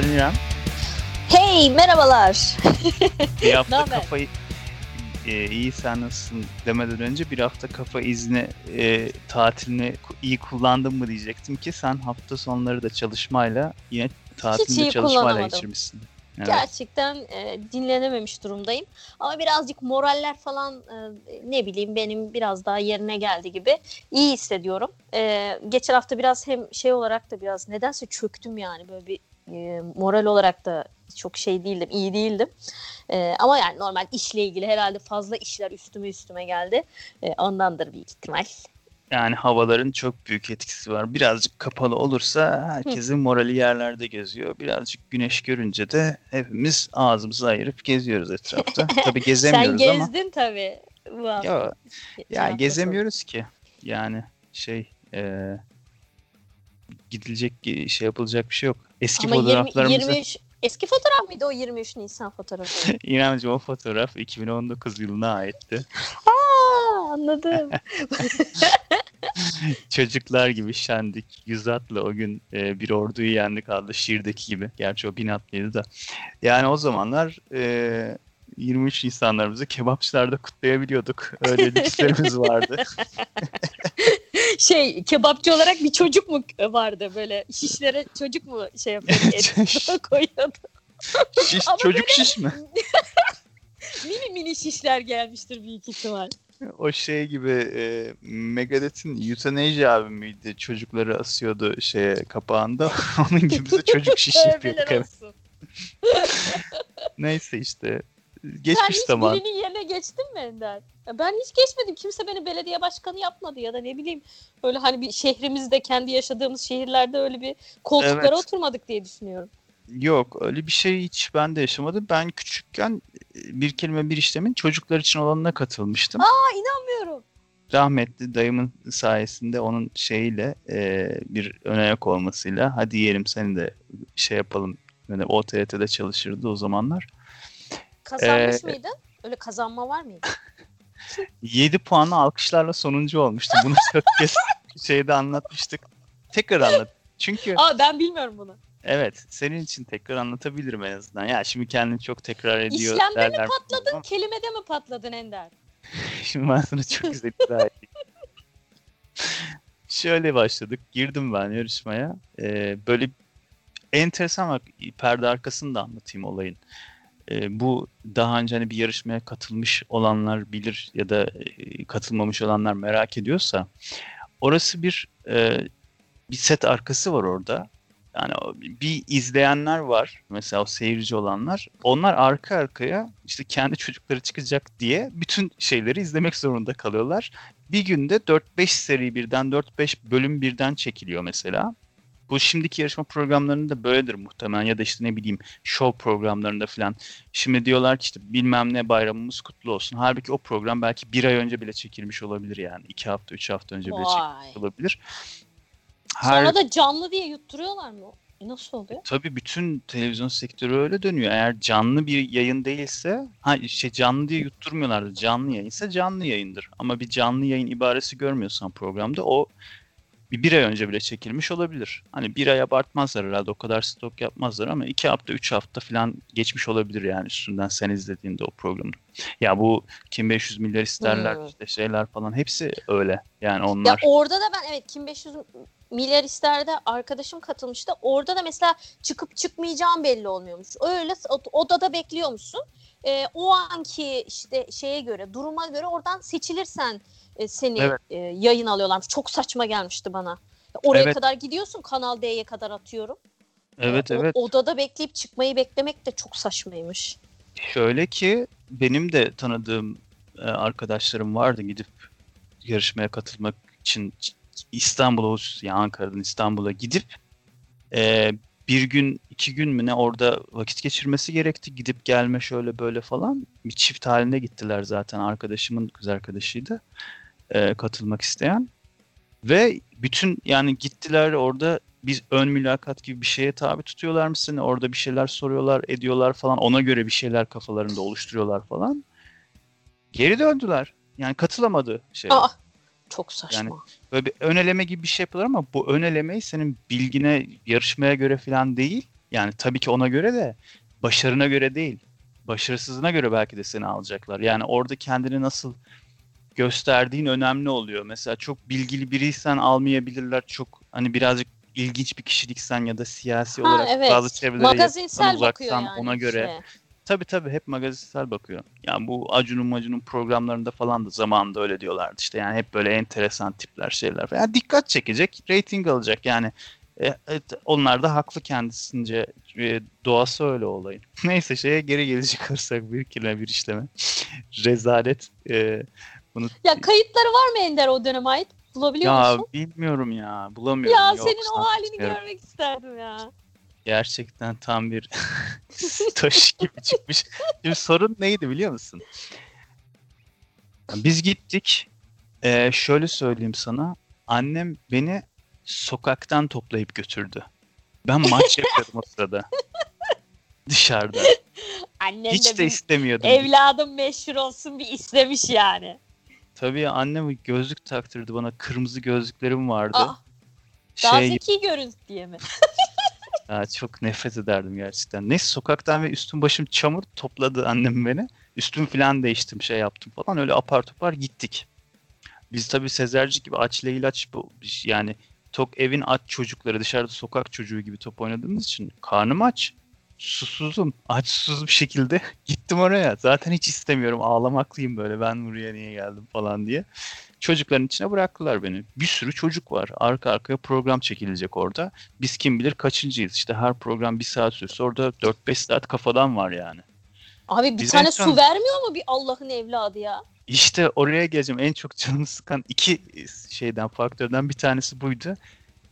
Geldin İrem. Hey merhabalar. Bir hafta kafayı e, iyi sen nasılsın demeden önce bir hafta kafa izni e, tatilini iyi kullandın mı diyecektim ki sen hafta sonları da çalışmayla yine tatilinde çalışmayla geçirmişsin. Evet. Gerçekten e, dinlenememiş durumdayım. Ama birazcık moraller falan e, ne bileyim benim biraz daha yerine geldi gibi iyi hissediyorum. E, geçen hafta biraz hem şey olarak da biraz nedense çöktüm yani böyle bir e, moral olarak da çok şey değildim, iyi değildim. E, ama yani normal işle ilgili herhalde fazla işler üstüme üstüme geldi. E, ondandır büyük ihtimal. Yani havaların çok büyük etkisi var. Birazcık kapalı olursa herkesin Hı. morali yerlerde geziyor. Birazcık güneş görünce de hepimiz ağzımızı ayırıp geziyoruz etrafta. tabii gezemiyoruz ama. Sen gezdin tabii. Wow. Ya, yani gezemiyoruz ki. Yani şey e, gidilecek şey yapılacak bir şey yok. Eski Ama fotoğraflarımızı... 20, 23, eski fotoğraf mıydı o 23 Nisan fotoğrafı? İremciğim o fotoğraf 2019 yılına aitti. Aa, anladım. Çocuklar gibi şendik. Yüz atla o gün e, bir orduyu yendik adlı şiirdeki gibi. Gerçi o bin atlıydı da. Yani o zamanlar e, 23 Nisanlarımızı kebapçılarda kutlayabiliyorduk. Öyle lükslerimiz vardı. şey kebapçı olarak bir çocuk mu vardı böyle şişlere çocuk mu şey yapıyordu koyuyordu. Şiş, çocuk böyle... şiş mi? mini mini şişler gelmiştir büyük ihtimal. O şey gibi e, Megadeth'in Euthanasia abi miydi? Çocukları asıyordu şeye kapağında. Onun gibi de çocuk şiş yapıyorduk. Neyse işte geçmiş Sen hiç zaman. birinin yerine geçtin mi Ender? Ben hiç geçmedim. Kimse beni belediye başkanı yapmadı ya da ne bileyim öyle hani bir şehrimizde kendi yaşadığımız şehirlerde öyle bir koltuklara evet. oturmadık diye düşünüyorum. Yok öyle bir şey hiç ben de yaşamadım. Ben küçükken e, bir kelime bir işlemin çocuklar için olanına katılmıştım. Aa inanmıyorum. Rahmetli dayımın sayesinde onun şeyiyle e, bir önayak olmasıyla hadi yiyelim seni de şey yapalım. Yani OTRT'de çalışırdı o zamanlar. Kazanmış ee, mıydın? Öyle kazanma var mıydı? 7 puanla alkışlarla sonuncu olmuştu. Bunu çok kez şeyde anlatmıştık. Tekrar anlat. Çünkü Aa ben bilmiyorum bunu. Evet, senin için tekrar anlatabilirim en azından. Ya şimdi kendini çok tekrar ediyor İşlemde derler. mi patladın, ama... kelimede mi patladın Ender? şimdi ben sana çok güzel izah Şöyle başladık. Girdim ben yarışmaya. Ee, böyle enteresan bak perde arkasını da anlatayım olayın e, bu daha önce hani bir yarışmaya katılmış olanlar bilir ya da e, katılmamış olanlar merak ediyorsa orası bir e, bir set arkası var orada. Yani bir izleyenler var mesela o seyirci olanlar. Onlar arka arkaya işte kendi çocukları çıkacak diye bütün şeyleri izlemek zorunda kalıyorlar. Bir günde 4-5 seri birden 4-5 bölüm birden çekiliyor mesela. Bu şimdiki yarışma programlarında böyledir muhtemelen ya da işte ne bileyim show programlarında falan. Şimdi diyorlar ki işte bilmem ne bayramımız kutlu olsun. Halbuki o program belki bir ay önce bile çekilmiş olabilir yani. iki hafta, üç hafta önce bile Vay. çekilmiş olabilir. Her... Sonra da canlı diye yutturuyorlar mı? E nasıl oluyor? Tabii bütün televizyon sektörü öyle dönüyor. Eğer canlı bir yayın değilse, ha işte canlı diye yutturmuyorlardı. Canlı yayınsa canlı yayındır. Ama bir canlı yayın ibaresi görmüyorsan programda o bir, bir ay önce bile çekilmiş olabilir. Hani bir ay abartmazlar herhalde o kadar stok yapmazlar ama iki hafta üç hafta falan geçmiş olabilir yani üstünden sen izlediğinde o programı. Ya bu kim 500 milyar isterler hmm. işte şeyler falan hepsi öyle yani onlar. Ya orada da ben evet kim 500 milyar isterde arkadaşım katılmıştı. Orada da mesela çıkıp çıkmayacağım belli olmuyormuş. Öyle odada bekliyormuşsun. E, o anki işte şeye göre duruma göre oradan seçilirsen e, seni evet. e, yayın alıyorlarmış. Çok saçma gelmişti bana. Oraya evet. kadar gidiyorsun Kanal D'ye kadar atıyorum. Evet o, evet. Odada bekleyip çıkmayı beklemek de çok saçmaymış. Şöyle ki benim de tanıdığım e, arkadaşlarım vardı gidip yarışmaya katılmak için İstanbul'a yani Ankara'dan İstanbul'a gidip e, bir gün iki gün mü ne orada vakit geçirmesi gerekti. Gidip gelme şöyle böyle falan. Bir çift halinde gittiler zaten. Arkadaşımın kız arkadaşıydı e, katılmak isteyen. Ve bütün yani gittiler orada bir ön mülakat gibi bir şeye tabi tutuyorlar mı seni? Orada bir şeyler soruyorlar, ediyorlar falan. Ona göre bir şeyler kafalarında oluşturuyorlar falan. Geri döndüler. Yani katılamadı şey. Aa, çok saçma. Yani böyle bir ön eleme gibi bir şey yapıyorlar ama bu ön elemeyi senin bilgine, yarışmaya göre falan değil. Yani tabii ki ona göre de başarına göre değil. Başarısızına göre belki de seni alacaklar. Yani orada kendini nasıl gösterdiğin önemli oluyor. Mesela çok bilgili biriysen almayabilirler. Çok hani birazcık ilginç bir kişiliksen ya da siyasi Ha, olarak evet. bazı çevrelere Magazinsel uzaksan yani ona göre. işe. Tabii tabii hep magazinsel bakıyor. Yani bu Acun'un Macun'un programlarında falan da zamanında öyle diyorlardı işte. Yani hep böyle enteresan tipler şeyler. Yani dikkat çekecek, rating alacak yani. E, evet, onlar da haklı kendisince. E, doğası öyle olayın. Neyse şeye geri gelecek olursak bir kelime bir işleme. Rezalet. E, bunu Ya kayıtları var mı Ender o döneme ait? Bulabiliyor ya musun? bilmiyorum ya. Bulamıyorum. Ya Yok, senin o halini görmek isterdim ya. Gerçekten tam bir taş gibi çıkmış. Şimdi sorun neydi biliyor musun? Biz gittik. Ee, şöyle söyleyeyim sana. Annem beni sokaktan toplayıp götürdü. Ben maç yapıyordum o sırada. Dışarıda. Annem Hiç de de istemiyordum. evladım meşhur olsun bir istemiş yani. Tabii annem gözlük taktırdı bana. Kırmızı gözlüklerim vardı. Aa, daha şey zeki görün diye mi? Ya çok nefret ederdim gerçekten. Neyse sokaktan ve üstüm başım çamur topladı annem beni. Üstüm falan değiştim şey yaptım falan öyle apar topar gittik. Biz tabii Sezerci gibi aç ilaç bu yani tok evin aç çocukları dışarıda sokak çocuğu gibi top oynadığımız için karnım aç. Susuzum. Aç susuz bir şekilde gittim oraya. Zaten hiç istemiyorum. Ağlamaklıyım böyle. Ben buraya niye geldim falan diye. Çocukların içine bıraktılar beni. Bir sürü çocuk var. Arka arkaya program çekilecek orada. Biz kim bilir kaçıncıyız. İşte her program bir saat sürse orada 4-5 saat kafadan var yani. Abi bir Biz tane en son- su vermiyor mu bir Allah'ın evladı ya? İşte oraya geleceğim. En çok canımı sıkan iki şeyden, faktörden bir tanesi buydu.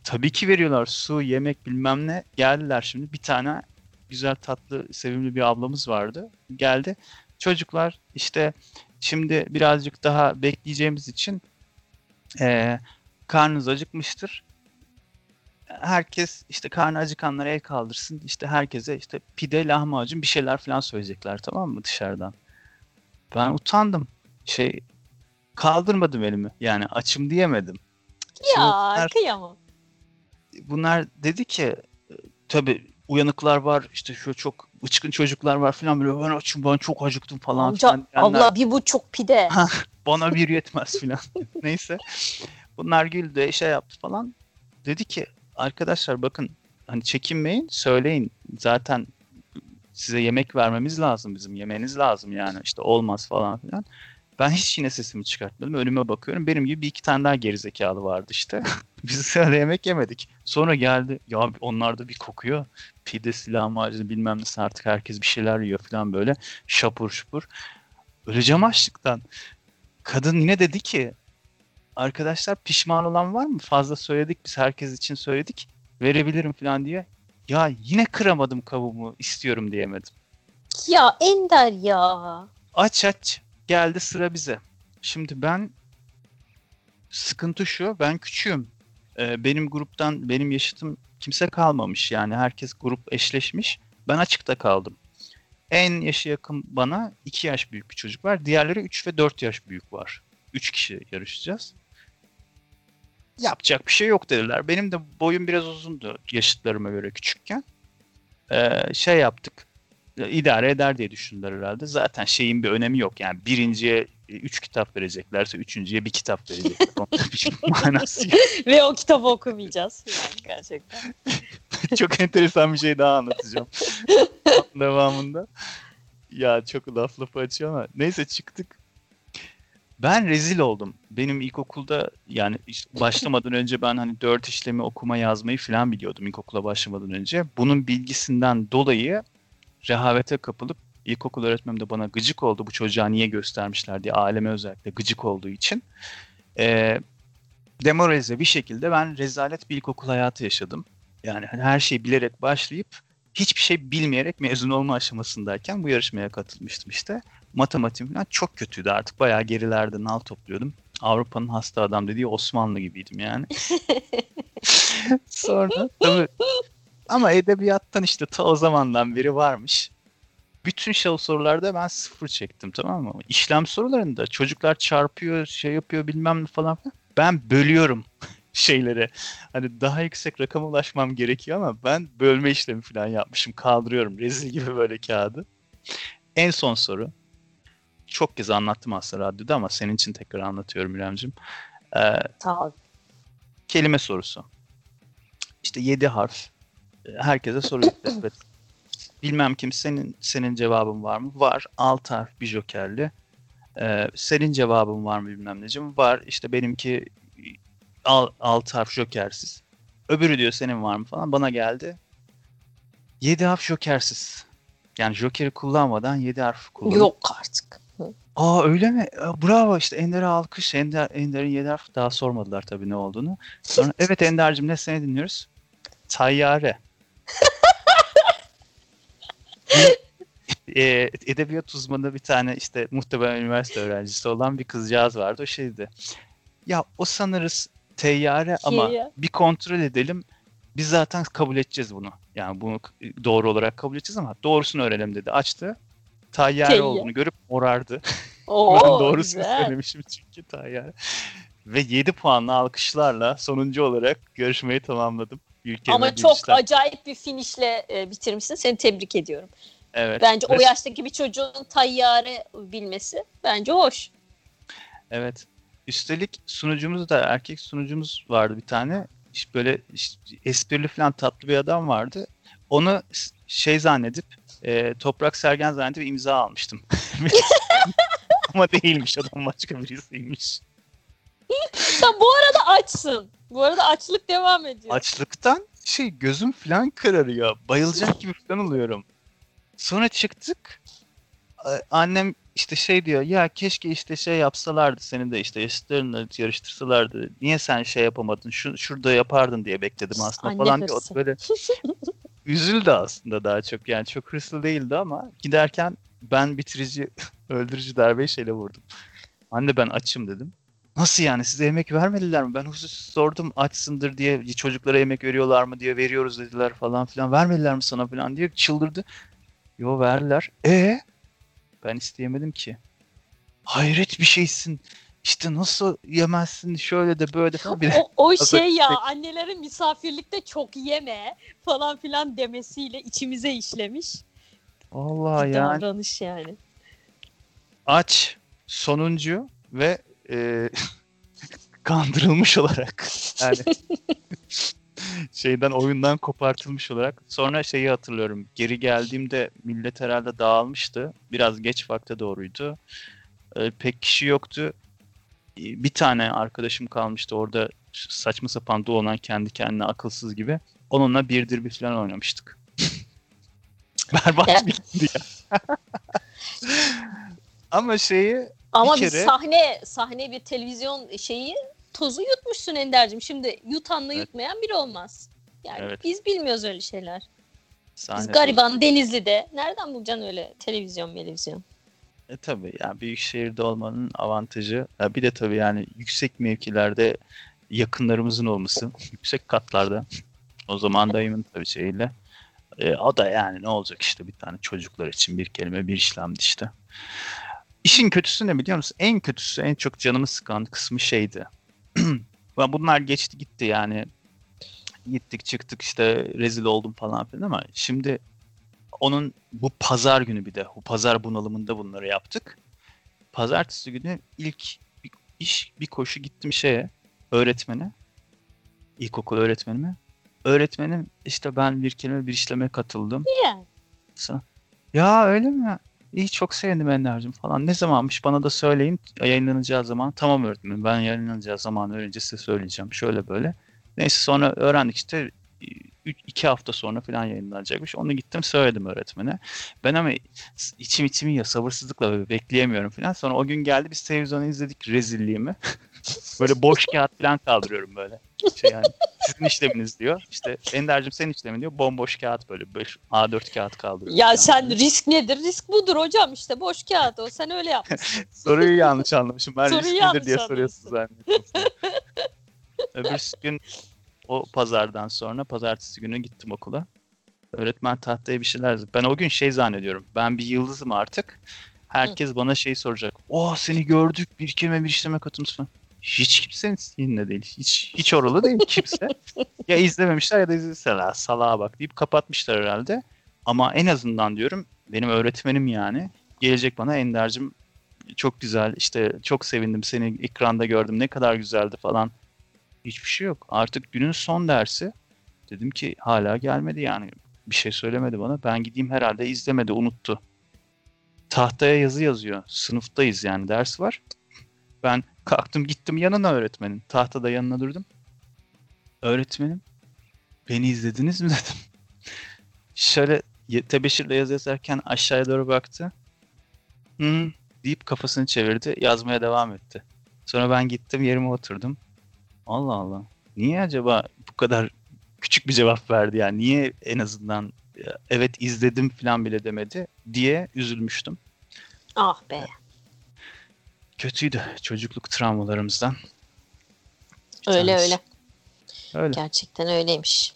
Tabii ki veriyorlar su, yemek bilmem ne. Geldiler şimdi. Bir tane güzel tatlı, sevimli bir ablamız vardı. Geldi. Çocuklar işte şimdi birazcık daha bekleyeceğimiz için eee karnınız acıkmıştır. Herkes işte karnı acıkanlar el kaldırsın. İşte herkese işte pide, lahmacun bir şeyler falan söyleyecekler tamam mı dışarıdan. Ben utandım. Şey kaldırmadım elimi. Yani açım diyemedim. Şimdi Ya bunlar, kıyamam. bunlar dedi ki tabii uyanıklar var işte şu çok ıçkın çocuklar var falan böyle ben açım ben çok acıktım falan Amca filan diyenler, abla bir buçuk pide. bana bir yetmez filan. Neyse. Bunlar güldü şey yaptı falan. Dedi ki arkadaşlar bakın hani çekinmeyin söyleyin zaten size yemek vermemiz lazım bizim yemeniz lazım yani işte olmaz falan filan. Ben hiç yine sesimi çıkartmadım. Önüme bakıyorum. Benim gibi bir iki tane daha gerizekalı vardı işte. Biz öyle yemek yemedik. Sonra geldi. Ya onlarda bir kokuyor. Pidesi, lahmacunu bilmem nesi artık herkes bir şeyler yiyor falan böyle. Şapur şupur. Öleceğim açlıktan. Kadın yine dedi ki arkadaşlar pişman olan var mı? Fazla söyledik biz herkes için söyledik. Verebilirim falan diye. Ya yine kıramadım kavumu istiyorum diyemedim. Ya Ender ya. Aç aç geldi sıra bize. Şimdi ben sıkıntı şu ben küçüğüm. Ee, benim gruptan benim yaşıtım kimse kalmamış yani herkes grup eşleşmiş. Ben açıkta kaldım. En yaşı yakın bana 2 yaş büyük bir çocuk var. Diğerleri 3 ve 4 yaş büyük var. 3 kişi yarışacağız. Yapacak bir şey yok dediler. Benim de boyum biraz uzundu yaşıtlarıma göre küçükken. Ee, şey yaptık idare eder diye düşündüler herhalde. Zaten şeyin bir önemi yok. Yani birinciye 3 kitap vereceklerse üçüncüye bir kitap verecekler. Onun hiçbir manası yok. Ve o kitabı okumayacağız. Yani gerçekten. Çok enteresan bir şey daha anlatacağım. Devamında. Ya çok laf lafı açıyor ama. Neyse çıktık. Ben rezil oldum. Benim ilkokulda yani işte başlamadan önce ben hani dört işlemi okuma yazmayı falan biliyordum ilkokula başlamadan önce. Bunun bilgisinden dolayı rehavete kapılıp ilkokul öğretmenim de bana gıcık oldu bu çocuğa niye göstermişler diye aleme özellikle gıcık olduğu için. Ee, demoralize bir şekilde ben rezalet bir ilkokul hayatı yaşadım. Yani hani her şeyi bilerek başlayıp hiçbir şey bilmeyerek mezun olma aşamasındayken bu yarışmaya katılmıştım işte. Matematiğim falan çok kötüydü artık bayağı gerilerde nal topluyordum. Avrupa'nın hasta adam dediği Osmanlı gibiydim yani. Sonra tabii ama edebiyattan işte ta o zamandan beri varmış. Bütün şey sorularda ben sıfır çektim tamam mı? İşlem sorularında çocuklar çarpıyor, şey yapıyor bilmem ne falan. filan. Ben bölüyorum şeylere. Hani daha yüksek rakama ulaşmam gerekiyor ama ben bölme işlemi falan yapmışım. Kaldırıyorum rezil gibi böyle kağıdı. En son soru. Çok kez anlattım aslında radyoda ama senin için tekrar anlatıyorum İremciğim. Ee, Tamam. kelime sorusu. İşte 7 harf. Herkese soruyor. Evet. Bilmem kim senin senin cevabın var mı? Var. 6 harf bir jokerli. Ee, senin cevabın var mı bilmem necim? Var. İşte benimki 6 harf jokersiz. Öbürü diyor senin var mı falan. Bana geldi. 7 harf jokersiz. Yani jokeri kullanmadan 7 harf kullanıyor. Yok artık. Aa öyle mi? Bravo işte Ender'e alkış. Ender, Ender'in 7 harf daha sormadılar tabii ne olduğunu. Sonra evet Ender'cim ne seni dinliyoruz? Tayyare. E, edebiyat uzmanı bir tane işte muhtemelen üniversite öğrencisi olan bir kızcağız vardı. O şeydi. Ya o sanırız teyyare ama bir kontrol edelim. Biz zaten kabul edeceğiz bunu. Yani bunu doğru olarak kabul edeceğiz ama doğrusunu öğrenelim dedi. Açtı. Tayyare olduğunu görüp morardı. Oo, ben doğrusunu güzel. söylemişim çünkü Tayyare. Ve 7 puanlı alkışlarla sonuncu olarak yarışmayı tamamladım. Ülkeme Ama çok işlem. acayip bir finişle e, bitirmişsin. Seni tebrik ediyorum. Evet. Bence o Ve- yaştaki bir çocuğun tayyare bilmesi bence hoş. Evet. Üstelik sunucumuz da erkek sunucumuz vardı bir tane. İşte böyle işte esprili falan tatlı bir adam vardı. Onu şey zannedip e, Toprak Sergen zannedip imza almıştım. Ama değilmiş adam başka birisiymiş. Sen bu arada açsın. Bu arada açlık devam ediyor. Açlıktan şey gözüm falan kararıyor. Bayılacak gibi falan oluyorum. Sonra çıktık. Annem işte şey diyor ya keşke işte şey yapsalardı seni de işte eşitlerinle yarıştırsalardı. Niye sen şey yapamadın? Şu, şurada yapardın diye bekledim aslında Anne falan hırsı. böyle üzüldü aslında daha çok. Yani çok hırslı değildi ama giderken ben bitirici öldürücü darbeyi şeyle vurdum. Anne ben açım dedim. Nasıl yani size yemek vermediler mi? Ben husus sordum açsındır diye çocuklara yemek veriyorlar mı diye veriyoruz dediler falan filan. Vermediler mi sana falan diye çıldırdı. Yo verdiler. E ben isteyemedim ki. Hayret bir şeysin. İşte nasıl yemezsin şöyle de böyle falan. Bir O, o şey ya annelerin misafirlikte çok yeme falan filan demesiyle içimize işlemiş. Allah bir yani davranış yani. aç, sonuncu ve e, kandırılmış olarak. Yani. Şeyden oyundan kopartılmış olarak. Sonra şeyi hatırlıyorum. Geri geldiğimde millet herhalde dağılmıştı. Biraz geç vakte doğruydu. E, pek kişi yoktu. E, bir tane arkadaşım kalmıştı. Orada saçma sapan dolanan kendi kendine akılsız gibi. Onunla birdir bir falan oynamıştık. Berbat bir ya. Ama şeyi Ama Bir bir, kere- sahne sahne bir televizyon şeyi tozu yutmuşsun Ender'cim. Şimdi yutanla Evet. yutmayan biri olmaz. Yani Evet. biz bilmiyoruz öyle şeyler. Biz sahne gariban Denizli'de nereden bulacaksın öyle televizyon televizyon? E tabii yani büyük şehirde olmanın avantajı. Ya bir de tabii yani yüksek mevkilerde yakınlarımızın olması, yüksek katlarda. O zaman dayımın tabii şeyiyle. E, o da yani ne olacak işte bir tane çocuklar için bir kelime bir işlemdi işte. İşin kötüsü ne biliyor musun? En kötüsü en çok canımı sıkan kısmı şeydi. Bunlar geçti gitti yani. Gittik çıktık işte rezil oldum falan filan ama şimdi onun bu pazar günü bir de bu pazar bunalımında bunları yaptık. Pazartesi günü ilk bir iş bir koşu gittim şeye öğretmene. İlkokul öğretmenime. Öğretmenim işte ben bir kelime bir işleme katıldım. Sa- Ya öyle mi? İyi çok sevindim Ender'cim falan. Ne zamanmış bana da söyleyin yayınlanacağı zaman. Tamam öğretmenim ben yayınlanacağı zaman öğrenince size söyleyeceğim. Şöyle böyle. Neyse sonra öğrendik işte 2 hafta sonra falan yayınlanacakmış. Onu gittim söyledim öğretmene. Ben ama içim içimi ya sabırsızlıkla bekleyemiyorum falan. Sonra o gün geldi biz televizyonu izledik rezilliğimi. böyle boş kağıt falan kaldırıyorum böyle. Şey yani sizin işleminiz diyor. İşte Ender'cim senin işlemin diyor. Bomboş kağıt böyle. beş- A4 kağıt kaldırıyorum. Ya falan sen risk nedir? Risk budur hocam işte boş kağıt o. Sen öyle yapmışsın. Soruyu yanlış anlamışım. Ben Soruyu risk nedir diye soruyorsun zannettim. Öbür gün o pazardan sonra pazartesi günü gittim okula. Öğretmen tahtaya bir şeyler yazdı. Ben o gün şey zannediyorum. Ben bir yıldızım artık. Herkes bana şey soracak. Oh seni gördük bir kelime bir işleme katılmışsın. Hiç kimsenin zihninde değil. Hiç, hiç oralı değil kimse. ya izlememişler ya da izleseler salağa bak deyip kapatmışlar herhalde. Ama en azından diyorum benim öğretmenim yani gelecek bana Ender'cim çok güzel işte çok sevindim seni ekranda gördüm ne kadar güzeldi falan. Hiçbir şey yok. Artık günün son dersi. Dedim ki hala gelmedi yani. Bir şey söylemedi bana. Ben gideyim herhalde izlemedi unuttu. Tahtaya yazı yazıyor. Sınıftayız yani ders var. Ben kalktım gittim yanına öğretmenin. Tahtada yanına durdum. Öğretmenim beni izlediniz mi dedim. Şöyle tebeşirle yazı yazarken aşağıya doğru baktı. Hı deyip kafasını çevirdi. Yazmaya devam etti. Sonra ben gittim yerime oturdum. Allah Allah. Niye acaba bu kadar küçük bir cevap verdi yani? Niye en azından evet izledim falan bile demedi diye üzülmüştüm. Ah be. Kötüydü çocukluk travmalarımızdan. Öyle öyle. Öyle. Gerçekten öyleymiş.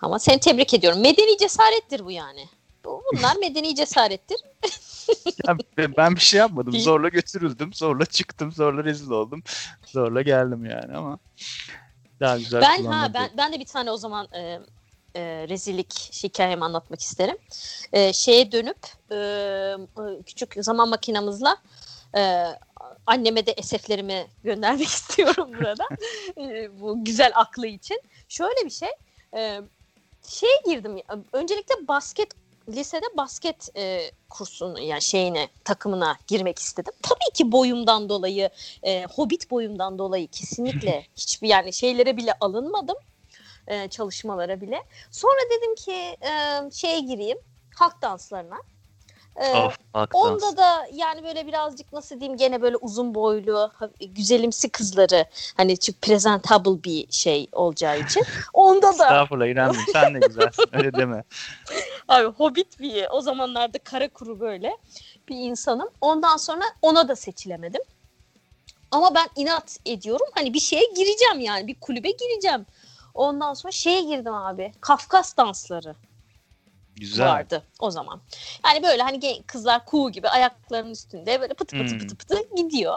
Ama seni tebrik ediyorum. Medeni cesarettir bu yani. Bunlar medeni cesarettir. ya ben bir şey yapmadım. Zorla götürüldüm. Zorla çıktım. Zorla rezil oldum. Zorla geldim yani ama daha güzel ben ha ben ben de bir tane o zaman e, e, rezillik hikayemi anlatmak isterim. E, şeye dönüp e, e küçük zaman makinamızla e, anneme de eseflerimi göndermek istiyorum burada. e, bu güzel aklı için. Şöyle bir şey. E, şeye girdim. Öncelikle basket lisede basket e, kursunu yani şeyine takımına girmek istedim. Tabii ki boyumdan dolayı, e, hobbit boyumdan dolayı kesinlikle hiçbir yani şeylere bile alınmadım. E, çalışmalara bile. Sonra dedim ki e, şeye gireyim halk danslarına. Ee, of, onda da yani böyle birazcık nasıl diyeyim gene böyle uzun boylu güzelimsi kızları hani çünkü presentable bir şey olacağı için. Onda da. Estağfurullah İrem'im sen de güzelsin öyle deme. Abi hobbit bir o zamanlarda kara kuru böyle bir insanım. Ondan sonra ona da seçilemedim. Ama ben inat ediyorum hani bir şeye gireceğim yani bir kulübe gireceğim. Ondan sonra şeye girdim abi Kafkas dansları. Güzel. vardı o zaman. Yani böyle hani kızlar kuğu gibi ayaklarının üstünde böyle pıtı pıtı hmm. pıtı pıtı gidiyor.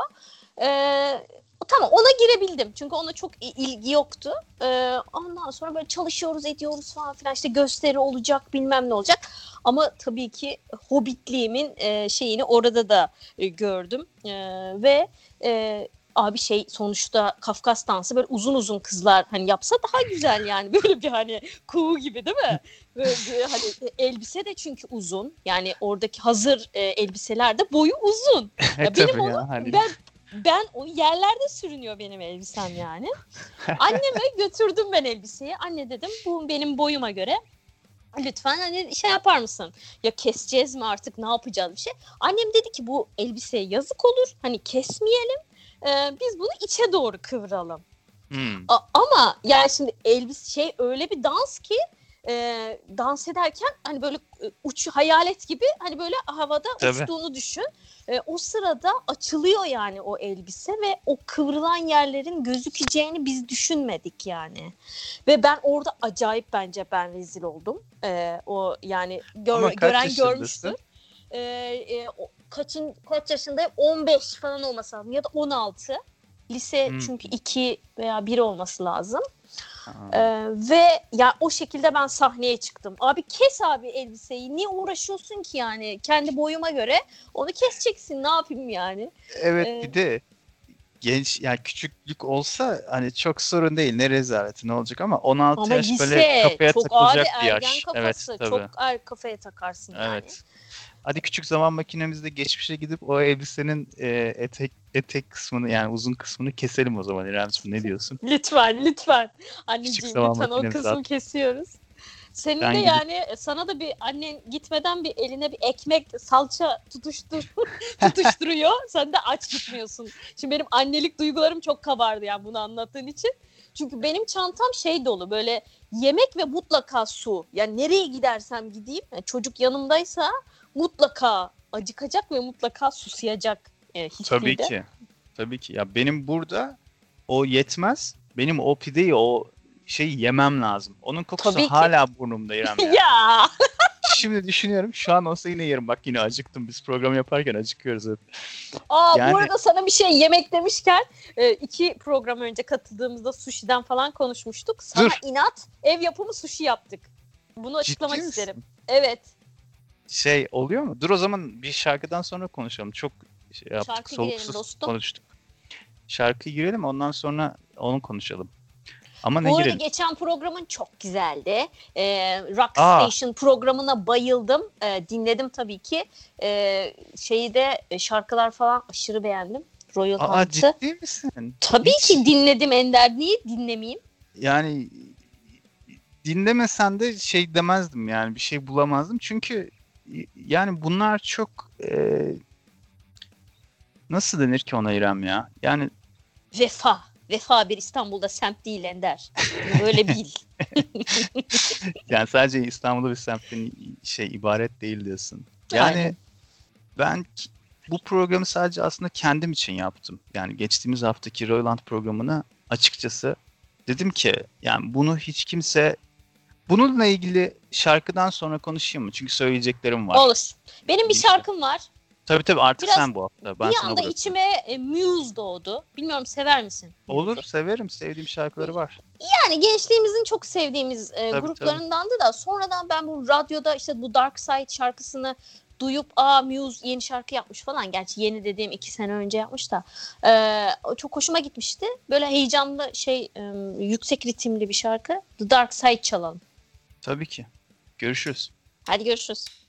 Ee, tamam ona girebildim. Çünkü ona çok ilgi yoktu. Ee, ondan sonra böyle çalışıyoruz ediyoruz falan filan işte gösteri olacak bilmem ne olacak. Ama tabii ki hobbitliğimin e, şeyini orada da e, gördüm. E, ve e, abi şey sonuçta Kafkas dansı böyle uzun uzun kızlar hani yapsa daha güzel yani böyle bir hani kuğu gibi değil mi? Böyle bir, hani elbise de çünkü uzun yani oradaki hazır e, elbiseler de boyu uzun. Ya benim onu ya, hani... ben ben o yerlerde sürünüyor benim elbisem yani. Anneme götürdüm ben elbiseyi. Anne dedim bu benim boyuma göre lütfen hani şey yapar mısın? Ya keseceğiz mi artık ne yapacağız bir şey. Annem dedi ki bu elbiseye yazık olur. Hani kesmeyelim e, biz bunu içe doğru kıvıralım. Hmm. A- ama yani şimdi elbis şey öyle bir dans ki e, dans ederken hani böyle e, uç hayalet gibi hani böyle havada Tabii. uçtuğunu düşün. E, o sırada açılıyor yani o elbise ve o kıvrılan yerlerin gözükeceğini biz düşünmedik yani. Ve ben orada acayip bence ben rezil oldum. E, o yani gör, gören görmüştür. E, e, kaçın kaç yaşındayım? 15 falan olması lazım ya da 16. Lise hmm. çünkü 2 veya 1 olması lazım. Ee, ve ya o şekilde ben sahneye çıktım. Abi kes abi elbiseyi. Niye uğraşıyorsun ki yani? Kendi boyuma göre onu keseceksin. Ne yapayım yani? Evet ee, bir de genç yani küçüklük olsa hani çok sorun değil. Ne rezaleti ne olacak ama 16 ama yaş lise, böyle kafaya çok takılacak abi, bir yaş. Kafası, evet, tabii. Çok er kafaya takarsın evet. yani. Hadi küçük zaman makinemizde geçmişe gidip o elbisenin e, etek etek kısmını yani uzun kısmını keselim o zaman İremciğim ne diyorsun? lütfen lütfen. Anneciğim lütfen o kısmı at. kesiyoruz. Senin ben de gidip... yani e, sana da bir annen gitmeden bir eline bir ekmek salça tutuştur tutuşturuyor. Sen de aç gitmiyorsun. Şimdi benim annelik duygularım çok kabardı yani bunu anlattığın için. Çünkü benim çantam şey dolu böyle yemek ve mutlaka su. Yani nereye gidersem gideyim yani çocuk yanımdaysa mutlaka acıkacak ve mutlaka susayacak e, Tabii ki. Tabii ki. Ya benim burada o yetmez. Benim o pideyi o şey yemem lazım. Onun kokusu Tabii hala ki. burnumda İrem ya. ya. şimdi düşünüyorum. Şu an olsa yine yerim. Bak yine acıktım. Biz program yaparken acıkıyoruz hep. Aa Yani- bu arada sana bir şey yemek demişken e, iki program önce katıldığımızda sushi'den falan konuşmuştuk. Sana Dur. inat ev yapımı sushi yaptık. Bunu açıklamak Ciddi misin? isterim. Evet. Şey oluyor mu? Dur o zaman bir şarkıdan sonra konuşalım. Çok şey yaptık. Şarkı girelim soluksuz dostum. konuştuk. Şarkı girelim ondan sonra onu konuşalım. Ama ne Bu arada girelim? geçen programın çok güzeldi. Ee, Rock Aa. Station programına bayıldım. Ee, dinledim tabii ki. Ee, şeyi de e, şarkılar falan aşırı beğendim. Royal Aa Hunt'ı. ciddi misin? Tabii Hiç- ki dinledim Ender. Niye dinlemeyeyim? Yani dinlemesen de şey demezdim yani bir şey bulamazdım. Çünkü yani bunlar çok e, nasıl denir ki ona İrem ya? Yani Vefa. Vefa bir İstanbul'da semt değil Ender. Böyle bil. yani sadece İstanbul'da bir semtten şey ibaret değil diyorsun. Yani Aynen. ben bu programı sadece aslında kendim için yaptım. Yani geçtiğimiz haftaki Royland programını açıkçası dedim ki yani bunu hiç kimse bununla ilgili şarkıdan sonra konuşayım mı? Çünkü söyleyeceklerim var. Olur. Benim bir şarkım var. Tabii tabii artık Biraz- sen bu hafta. Ben bir anda bırakıyorum. içime e, Muse doğdu. Bilmiyorum sever misin? Olur severim. Sevdiğim şarkıları var. Yani gençliğimizin çok sevdiğimiz e, Tabii, gruplarındandı da sonradan ben bu radyoda işte bu Dark Side şarkısını duyup aa Muse yeni şarkı yapmış falan. Gerçi yeni dediğim iki sene önce yapmış da. E, çok hoşuma gitmişti. Böyle heyecanlı şey e, yüksek ritimli bir şarkı. The Dark Side çalalım. Tabii ki. Görüşürüz. Hadi görüşürüz.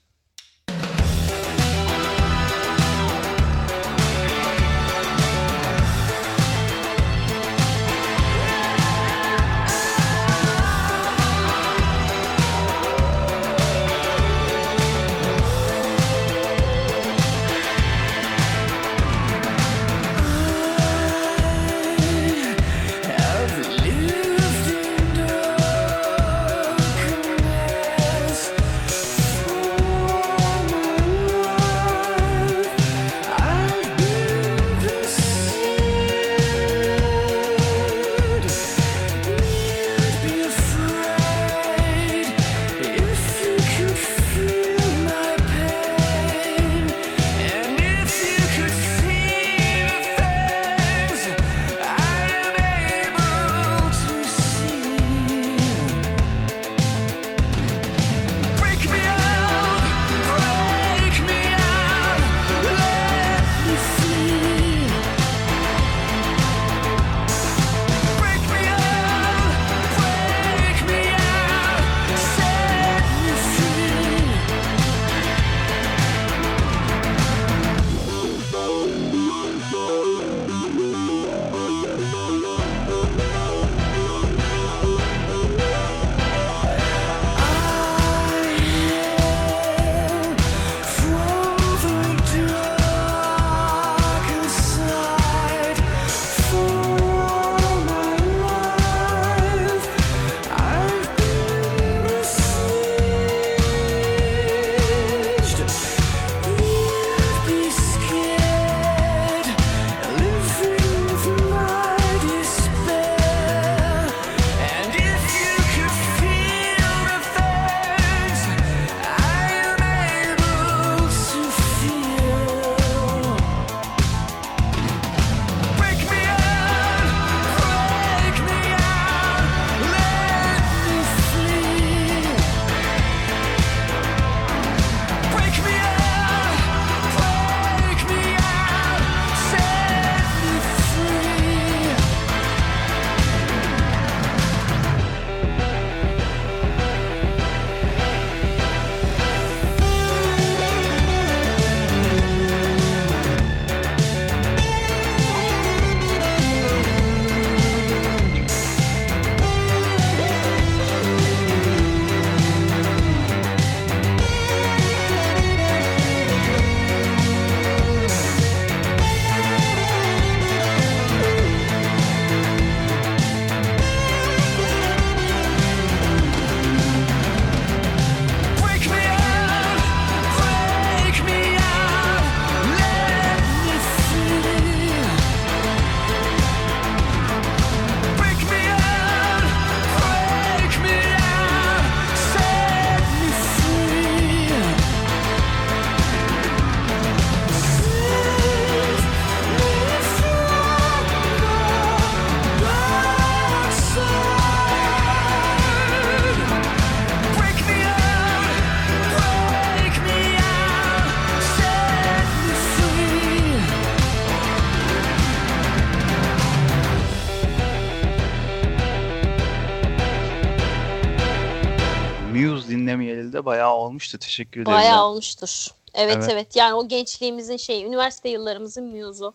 Olmuştu. Teşekkür ederim. Bayağı ya. olmuştur. Evet, Evet. evet Yani o gençliğimizin şey, üniversite yıllarımızın muse'u.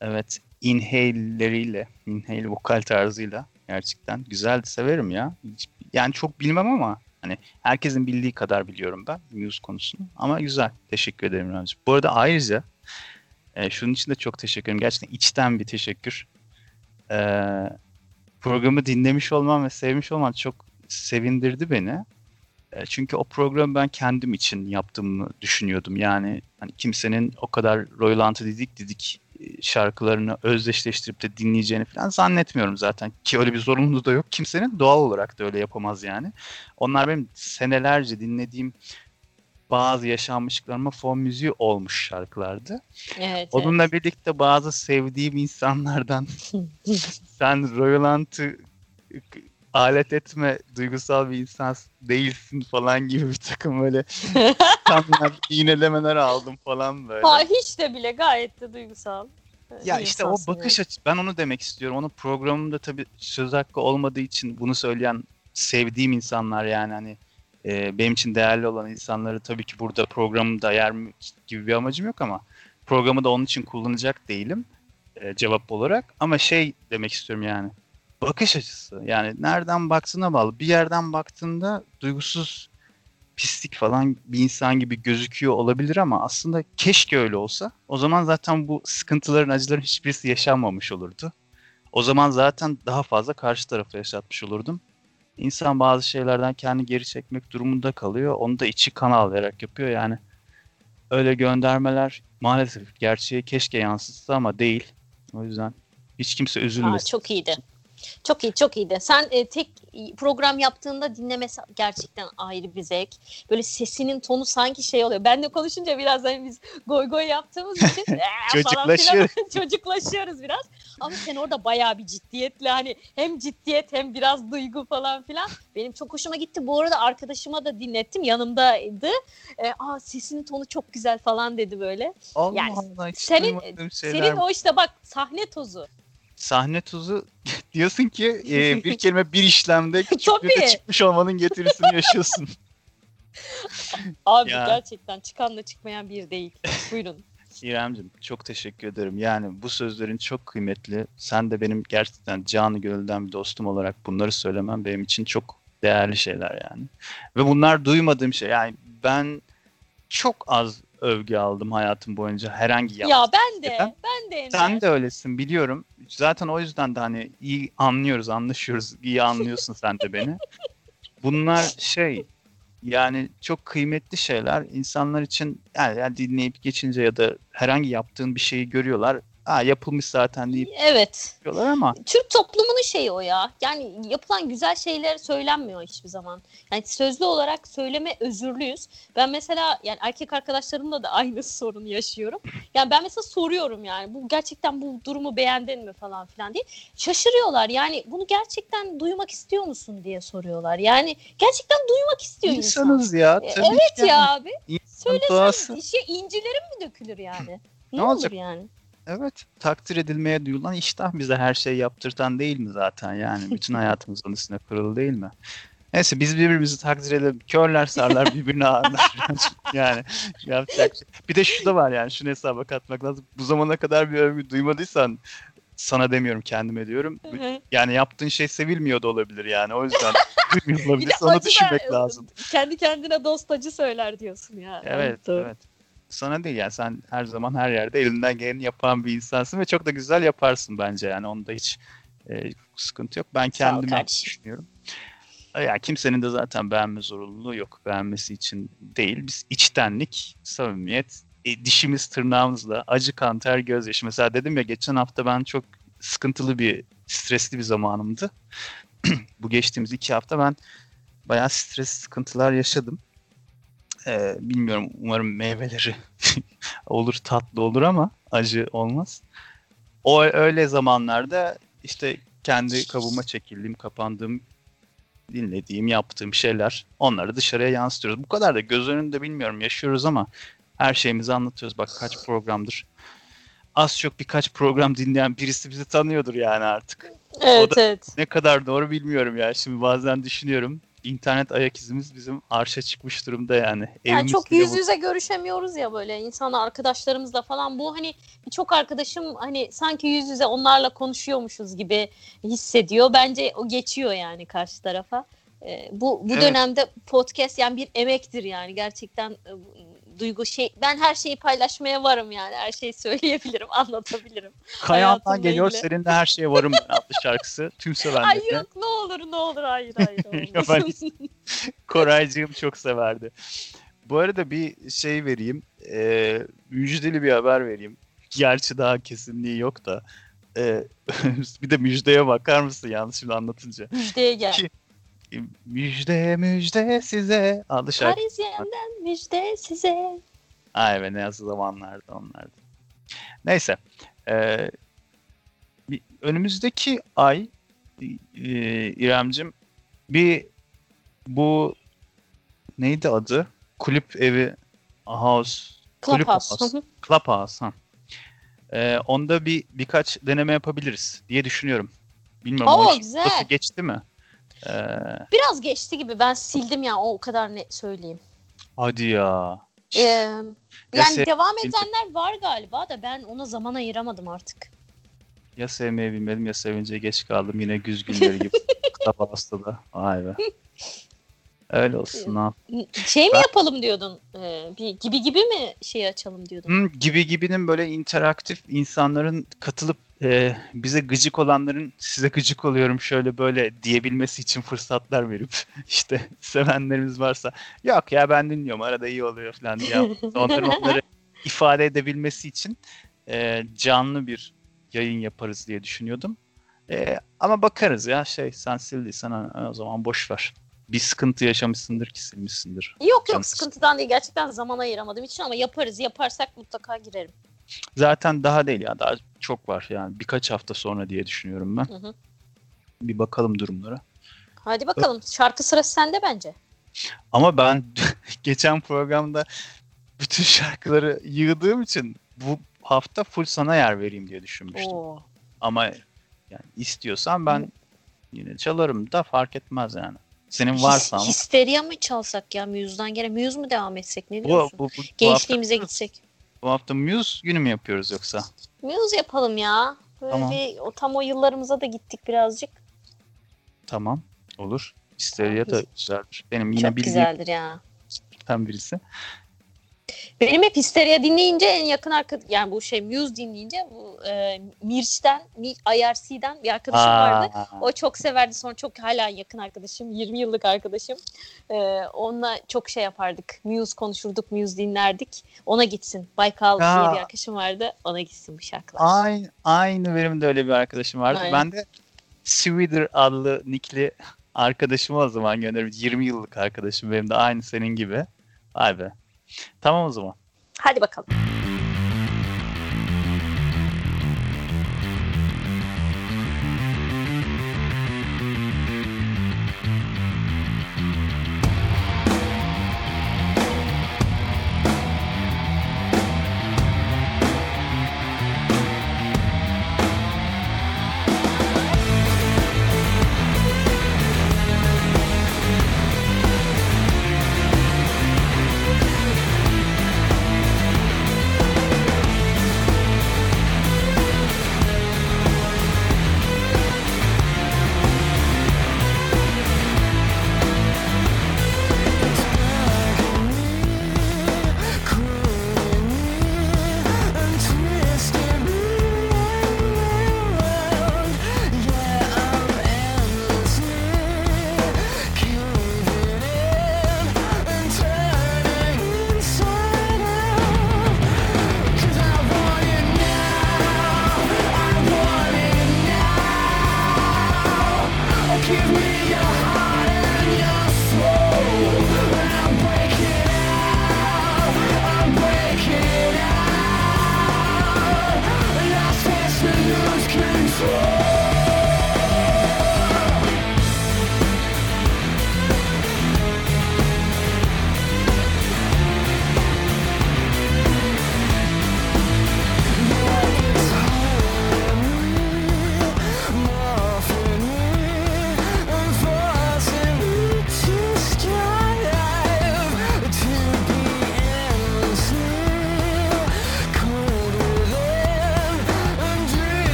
Evet. Inhale'leriyle, inhale vokal tarzıyla gerçekten güzeldi. Severim ya. Yani çok bilmem ama hani herkesin bildiği kadar biliyorum ben Muse konusunu. Ama güzel. Teşekkür ederim Ramazan. Bu arada ayrıca e, şunun için de çok teşekkür ederim. Gerçekten içten bir teşekkür. E, programı dinlemiş olmam ve sevmiş olmam çok sevindirdi beni. E, Çünkü o programı ben kendim için yaptığımı düşünüyordum. Yani hani kimsenin o kadar royalantı didik didik e, şarkılarını özdeşleştirip de dinleyeceğini falan zannetmiyorum zaten. Ki öyle bir zorunluluğu da yok. Kimsenin doğal olarak da öyle yapamaz yani. Onlar benim senelerce dinlediğim bazı yaşanmışlıklarıma fon müziği olmuş şarkılardı. Evet. Onunla birlikte bazı sevdiğim insanlardan sen royalantı alet etme duygusal bir insan değilsin falan gibi bir takım böyle tamlar, iğnelemeler aldım falan böyle. Ha, hiç de bile gayet de duygusal. Ya işte o bakış açısı ben onu demek istiyorum. Onun programında tabii söz hakkı olmadığı için bunu söyleyen sevdiğim insanlar yani hani e, benim için değerli olan insanları tabii ki burada programımda yer mi- gibi bir amacım yok ama programı da onun için kullanacak değilim e, cevap olarak. Ama şey demek istiyorum yani bakış açısı yani nereden baktığına bağlı. Bir yerden baktığında duygusuz pislik falan bir insan gibi gözüküyor olabilir ama aslında keşke öyle olsa. O zaman zaten bu sıkıntıların, acıların hiçbirisi yaşanmamış olurdu. O zaman zaten daha fazla karşı tarafa yaşatmış olurdum. İnsan bazı şeylerden kendi geri çekmek durumunda kalıyor. Onu da içi kan ağlayarak yapıyor yani. Öyle göndermeler maalesef gerçeği keşke yansıtsa ama değil. O yüzden hiç kimse Aa, üzülmesin. çok iyiydi. Çok iyi, çok iyiydi. Sen e, tek program yaptığında dinlemesi gerçekten ayrı bir zevk. Böyle sesinin tonu sanki şey oluyor. Ben de konuşunca biraz hani biz goy goy yaptığımız için "Ee" falan filan Çocuklaşıyoruz. çocuklaşıyoruz biraz. Ama sen orada bayağı bir ciddiyetle hani hem ciddiyet hem biraz duygu falan filan. Benim çok hoşuma gitti. Bu arada arkadaşıma da dinlettim. Yanımdaydı. E, Aa sesinin tonu çok güzel falan dedi böyle. Allah Yani Allah senin-. Senin o işte bak sahne tozu. Sahne tuzu diyorsun ki e, bir kelime bir işlemde küçüklüğünde Tabii. çıkmış olmanın getirisini yaşıyorsun. Abi Ya. gerçekten çıkanla çıkmayan bir değil. Buyurun. İremcim çok teşekkür ederim. Yani bu sözlerin çok kıymetli. Sen de benim gerçekten canı gönülden bir dostum olarak bunları söylemem benim için çok değerli şeyler yani. Ve bunlar duymadığım şey. Yani ben çok az övgü aldım hayatım boyunca herhangi yaptığım Ya ben de, ben de Emre. Sen de öylesin biliyorum. Zaten o yüzden de hani iyi anlıyoruz, anlaşıyoruz. İyi anlıyorsun sen de beni. Bunlar şey yani çok kıymetli şeyler. İnsanlar için yani, yani dinleyip geçince ya da herhangi yaptığın bir şeyi görüyorlar. Ha yapılmış zaten deyip Evet. diyorlar ama Türk toplumunun şeyi o ya. Yani yapılan güzel şeyler söylenmiyor hiçbir zaman. Yani sözlü olarak söyleme özürlüyüz. Ben mesela yani erkek arkadaşlarımla da aynı sorunu yaşıyorum. Yani ben mesela soruyorum yani bu gerçekten bu durumu beğendin mi falan filan diye. Şaşırıyorlar. Yani bunu gerçekten duymak istiyor musun diye soruyorlar. Yani gerçekten duymak istiyor insan. insanız ya. E, Tabii evet yani. ya abi. Söylesen doğası. şey, incilerim mi dökülür yani? Ne, Ne olur olacak? yani? Evet. Takdir edilmeye duyulan iştah bize her şeyi yaptırtan değil mi zaten? Yani bütün hayatımız onun üstüne kurulu değil mi? Neyse biz birbirimizi takdir edelim. Körler sarlar birbirine ağırlar. yani yapacak şey. Bir de şu da var yani şunu hesaba katmak lazım. Bu zamana kadar bir övgü duymadıysan sana demiyorum kendime diyorum. Yani yaptığın şey sevilmiyor da olabilir yani. O yüzden duymuyor olabilir. Da- düşünmek lazım. Kendi kendine dost acı söyler diyorsun ya. Evet, evet. Sana değil yani sen her zaman her yerde elinden geleni yapan bir insansın ve çok da güzel yaparsın bence yani onda hiç e, sıkıntı yok. Ben kardeşim. düşünüyorum. Ya kimsenin de zaten beğenme zorunluluğu yok. Beğenmesi için değil. Biz içtenlik, samimiyet, e, dişimiz tırnağımızla, acı kan, ter, gözyaşı. Mesela dedim ya geçen hafta ben çok sıkıntılı bir, stresli bir zamanımdı. Bu geçtiğimiz iki hafta ben bayağı stres, sıkıntılar yaşadım. Ee, bilmiyorum umarım meyveleri olur tatlı olur ama acı olmaz. O öyle zamanlarda işte kendi kabuğuma çekildiğim, kapandığım, dinlediğim, yaptığım şeyler onları dışarıya yansıtıyoruz. Bu kadar da göz önünde bilmiyorum yaşıyoruz ama her şeyimizi anlatıyoruz. Bak kaç programdır. Az çok birkaç program dinleyen birisi bizi tanıyordur yani artık. Evet da- evet. Ne kadar doğru bilmiyorum ya. Şimdi bazen düşünüyorum. İnternet ayak izimiz bizim arşa çıkmış durumda yani. Yani Evimiz çok yüz bu- yüze görüşemiyoruz ya böyle insan arkadaşlarımızla falan. Bu hani birçok arkadaşım hani sanki yüz yüze onlarla konuşuyormuşuz gibi hissediyor. Bence o geçiyor yani karşı tarafa. Ee, bu bu Evet. dönemde podcast yani bir emektir yani gerçekten e, bu- duygu şey ben her şeyi paylaşmaya varım yani her şeyi söyleyebilirim anlatabilirim. Hayatımla geliyor ilgili. senin de her şeye varım ben adlı şarkısı. Tüm Ay sevenlerine. yok ne olur ne olur hayır hayır. Olmaz. Koraycığım çok severdi. Bu arada bir şey vereyim. Ee, müjdeli bir haber vereyim. Gerçi daha kesinliği yok da. Ee, bir de müjdeye bakar mısın yanlış şimdi anlatınca. Müjdeye gel. Ki- Müjde müjde size adlı şarkı. Parisyen'den müjde size. Ay be ne yazı zamanlardı onlardı. Neyse. Ee, bir- önümüzdeki ay e, İremcim bir bu neydi adı? Kulüp evi house kulüp Clubhouse. house. Hı hı. Clubhouse ha. Ee, onda bir birkaç deneme yapabiliriz diye düşünüyorum. Bilmiyorum. Oo, güzel. geçti mi? Ee, Biraz geçti gibi ben sildim ya o, o kadar ne söyleyeyim. hadi ya. Ee, yani se- devam edenler var galiba da ben ona zaman ayıramadım artık. Ya sevmeyi bilmedim ya sevince geç kaldım yine güz günleri gibi. Kitap hastada. Vay be. Öyle olsun ha. Şey mi Ben- yapalım diyordun? Ee, bir gibi gibi mi şey açalım diyordun? Hmm, gibi gibinin böyle interaktif insanların katılıp e, bize gıcık olanların size gıcık oluyorum şöyle böyle diyebilmesi için fırsatlar verip işte sevenlerimiz varsa yok ya ben dinliyorum arada iyi oluyor falan diye onların onları ifade edebilmesi için e, canlı bir yayın yaparız diye düşünüyordum. E, ama bakarız ya şey sen sildiysen ha, o zaman boş ver. Bir sıkıntı yaşamışsındır ki silmişsindir. Yok yok sıkıntıdan değil gerçekten zaman ayıramadığım için ama yaparız yaparsak mutlaka girerim. Zaten daha değil ya daha çok var yani birkaç hafta sonra diye düşünüyorum ben. Hı hı. Bir bakalım durumlara. Hadi bakalım şarkı sırası sende bence. Ama ben geçen programda bütün şarkıları yığdığım için bu hafta full sana yer vereyim diye düşünmüştüm. Oo. Ama yani istiyorsan ben yine çalarım da fark etmez yani. Senin varsa His- ama. Histeria mı çalsak ya Muse'dan gene Muse mu devam etsek ne Bu, diyorsun? bu, bu, bu, hafta, Gençliğimize gitsek. Bu hafta Muse günü mü yapıyoruz yoksa? Muse yapalım ya. Böyle Tamam. bir o tam o yıllarımıza da gittik birazcık. Tamam olur. Histeria da güzeldir. Benim yine Çok bildiğim güzeldir ya. birisi. Benim hep Hysteria dinleyince en yakın arkadaş yani bu şey Muse dinleyince bu e, Mirç'ten, Mi- IRC'den bir arkadaşım vardı. Aa, O çok severdi. Sonra çok hala yakın arkadaşım. 20 yıllık arkadaşım. Ee, onunla çok şey yapardık. Muse konuşurduk, Muse dinlerdik. Ona gitsin. Baykal Ya. diye bir arkadaşım vardı. Ona gitsin bu şarkılar. Aynı, aynı benim de öyle bir arkadaşım vardı. Aynen. Ben de Sweeter adlı nickli arkadaşımı o zaman gönderirim. 20 yıllık arkadaşım benim de aynı senin gibi. Vay be. Tamam o zaman. Hadi bakalım.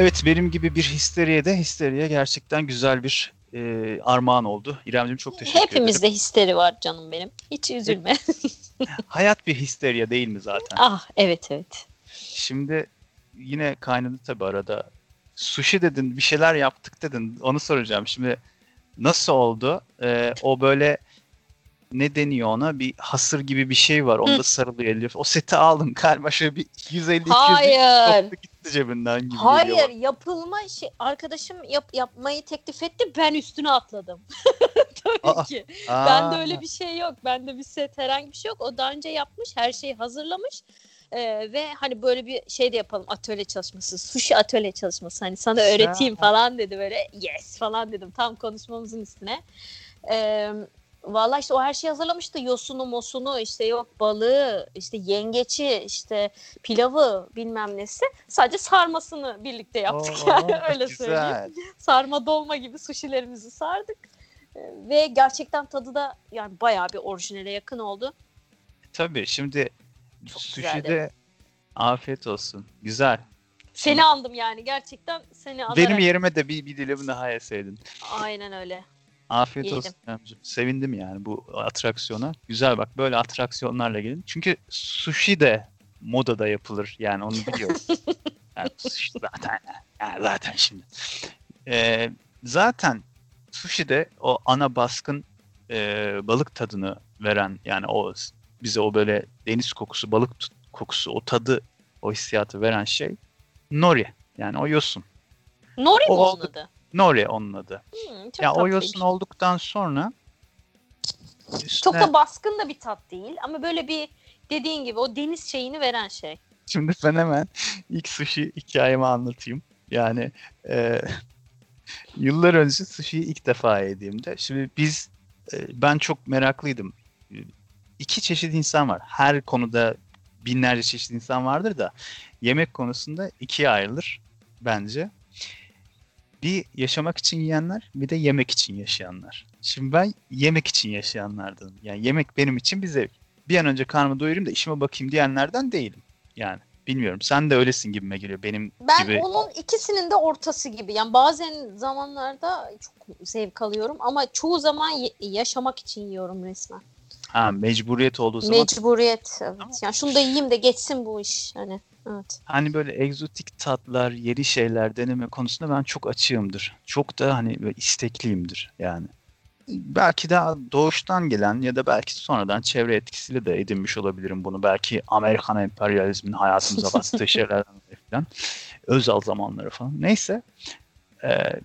Evet benim gibi bir histeriye de histeriye gerçekten güzel bir e, armağan oldu. İremciğim çok teşekkür ederim. Hepimizde histeri var canım benim. Hiç üzülme. Hayat bir histeriye değil mi zaten? ah evet evet. Şimdi yine kaynadı tabii arada. Sushi dedin, bir şeyler yaptık dedin. Onu soracağım. Şimdi nasıl oldu? Ee, o böyle ne deniyor ona? Bir hasır gibi bir şey var. Onda sarılıyor Elif. O seti aldım galiba şöyle bir 150-200 Hayır. koptu gitti cebinden gibi Hayır yapılma şey arkadaşım yap, yapmayı teklif etti ben üstüne atladım. Tabii Aa, ki. Aa, Bende öyle bir şey yok. Bende bir set herhangi bir şey yok. O daha önce yapmış. Her şeyi hazırlamış. Ee, ve hani böyle bir şey de yapalım atölye çalışması sushi atölye çalışması hani sana öğreteyim falan dedi böyle yes falan dedim tam konuşmamızın üstüne ee, Valla işte o her şeyi hazırlamıştı. Yosunu, mosunu, işte yok balığı, işte yengeçi, işte pilavı bilmem nesi. Sadece sarmasını birlikte yaptık Oo, yani öyle söyleyeyim. güzel. Sarma dolma gibi suşilerimizi sardık. Ve gerçekten tadı da yani bayağı bir orijinale yakın oldu. Tabii şimdi Çok sushi'de güzeldi. afiyet olsun. Güzel. Seni andım yani gerçekten seni anarak. Benim yerime de bir, bir dilim daha yeseydin. Aynen öyle. Afiyet Yedim. olsun Emcim. Sevindim yani bu atraksiyona. Güzel bak böyle atraksiyonlarla gelin. Çünkü sushi de modada yapılır. Yani onu biliyorum. yani zaten yani zaten şimdi. Ee, zaten sushi de o ana baskın e, balık tadını veren yani o bize o böyle deniz kokusu, balık kokusu, o tadı, o hissiyatı veren şey nori. Yani o yosun. Nori mi O onun oldu. adı? Nori onun adı. Hmm, çok ya o yosun olduktan sonra Çok üstüne- da baskın da bir tat değil ama böyle bir dediğin gibi o deniz şeyini veren şey. Şimdi ben hemen ilk sushi hikayemi anlatayım. Yani e, yıllar önce sushi'yi ilk defa yediğimde. Şimdi biz, e, ben çok meraklıydım. İki çeşit insan var. Her konuda binlerce çeşit insan vardır da yemek konusunda ikiye ayrılır bence. Bir yaşamak için yiyenler, bir de yemek için yaşayanlar. Şimdi ben yemek için yaşayanlardanım. Yani yemek benim için bir zevk. Bir an önce karnımı doyurayım da işime bakayım diyenlerden değilim. Yani bilmiyorum. Sen de öylesin gibime geliyor. Benim Ben gibi. onun ikisinin de ortası gibi. Yani bazen zamanlarda çok zevk alıyorum ama çoğu zaman yaşamak için yiyorum resmen. Ha, mecburiyet olduğu zaman Mecburiyet. Evet. Yani şunu da yiyeyim de geçsin bu iş. Hani evet. hani böyle egzotik tatlar, yeni şeyler deneme konusunda ben çok açığımdır. Çok da hani istekliyimdir yani. Belki de doğuştan gelen ya da belki sonradan çevre etkisiyle de edinmiş olabilirim bunu. Belki Amerikan emperyalizmin hayatımıza bastığı şeylerden falan. Özal zamanları falan. Neyse. Ee,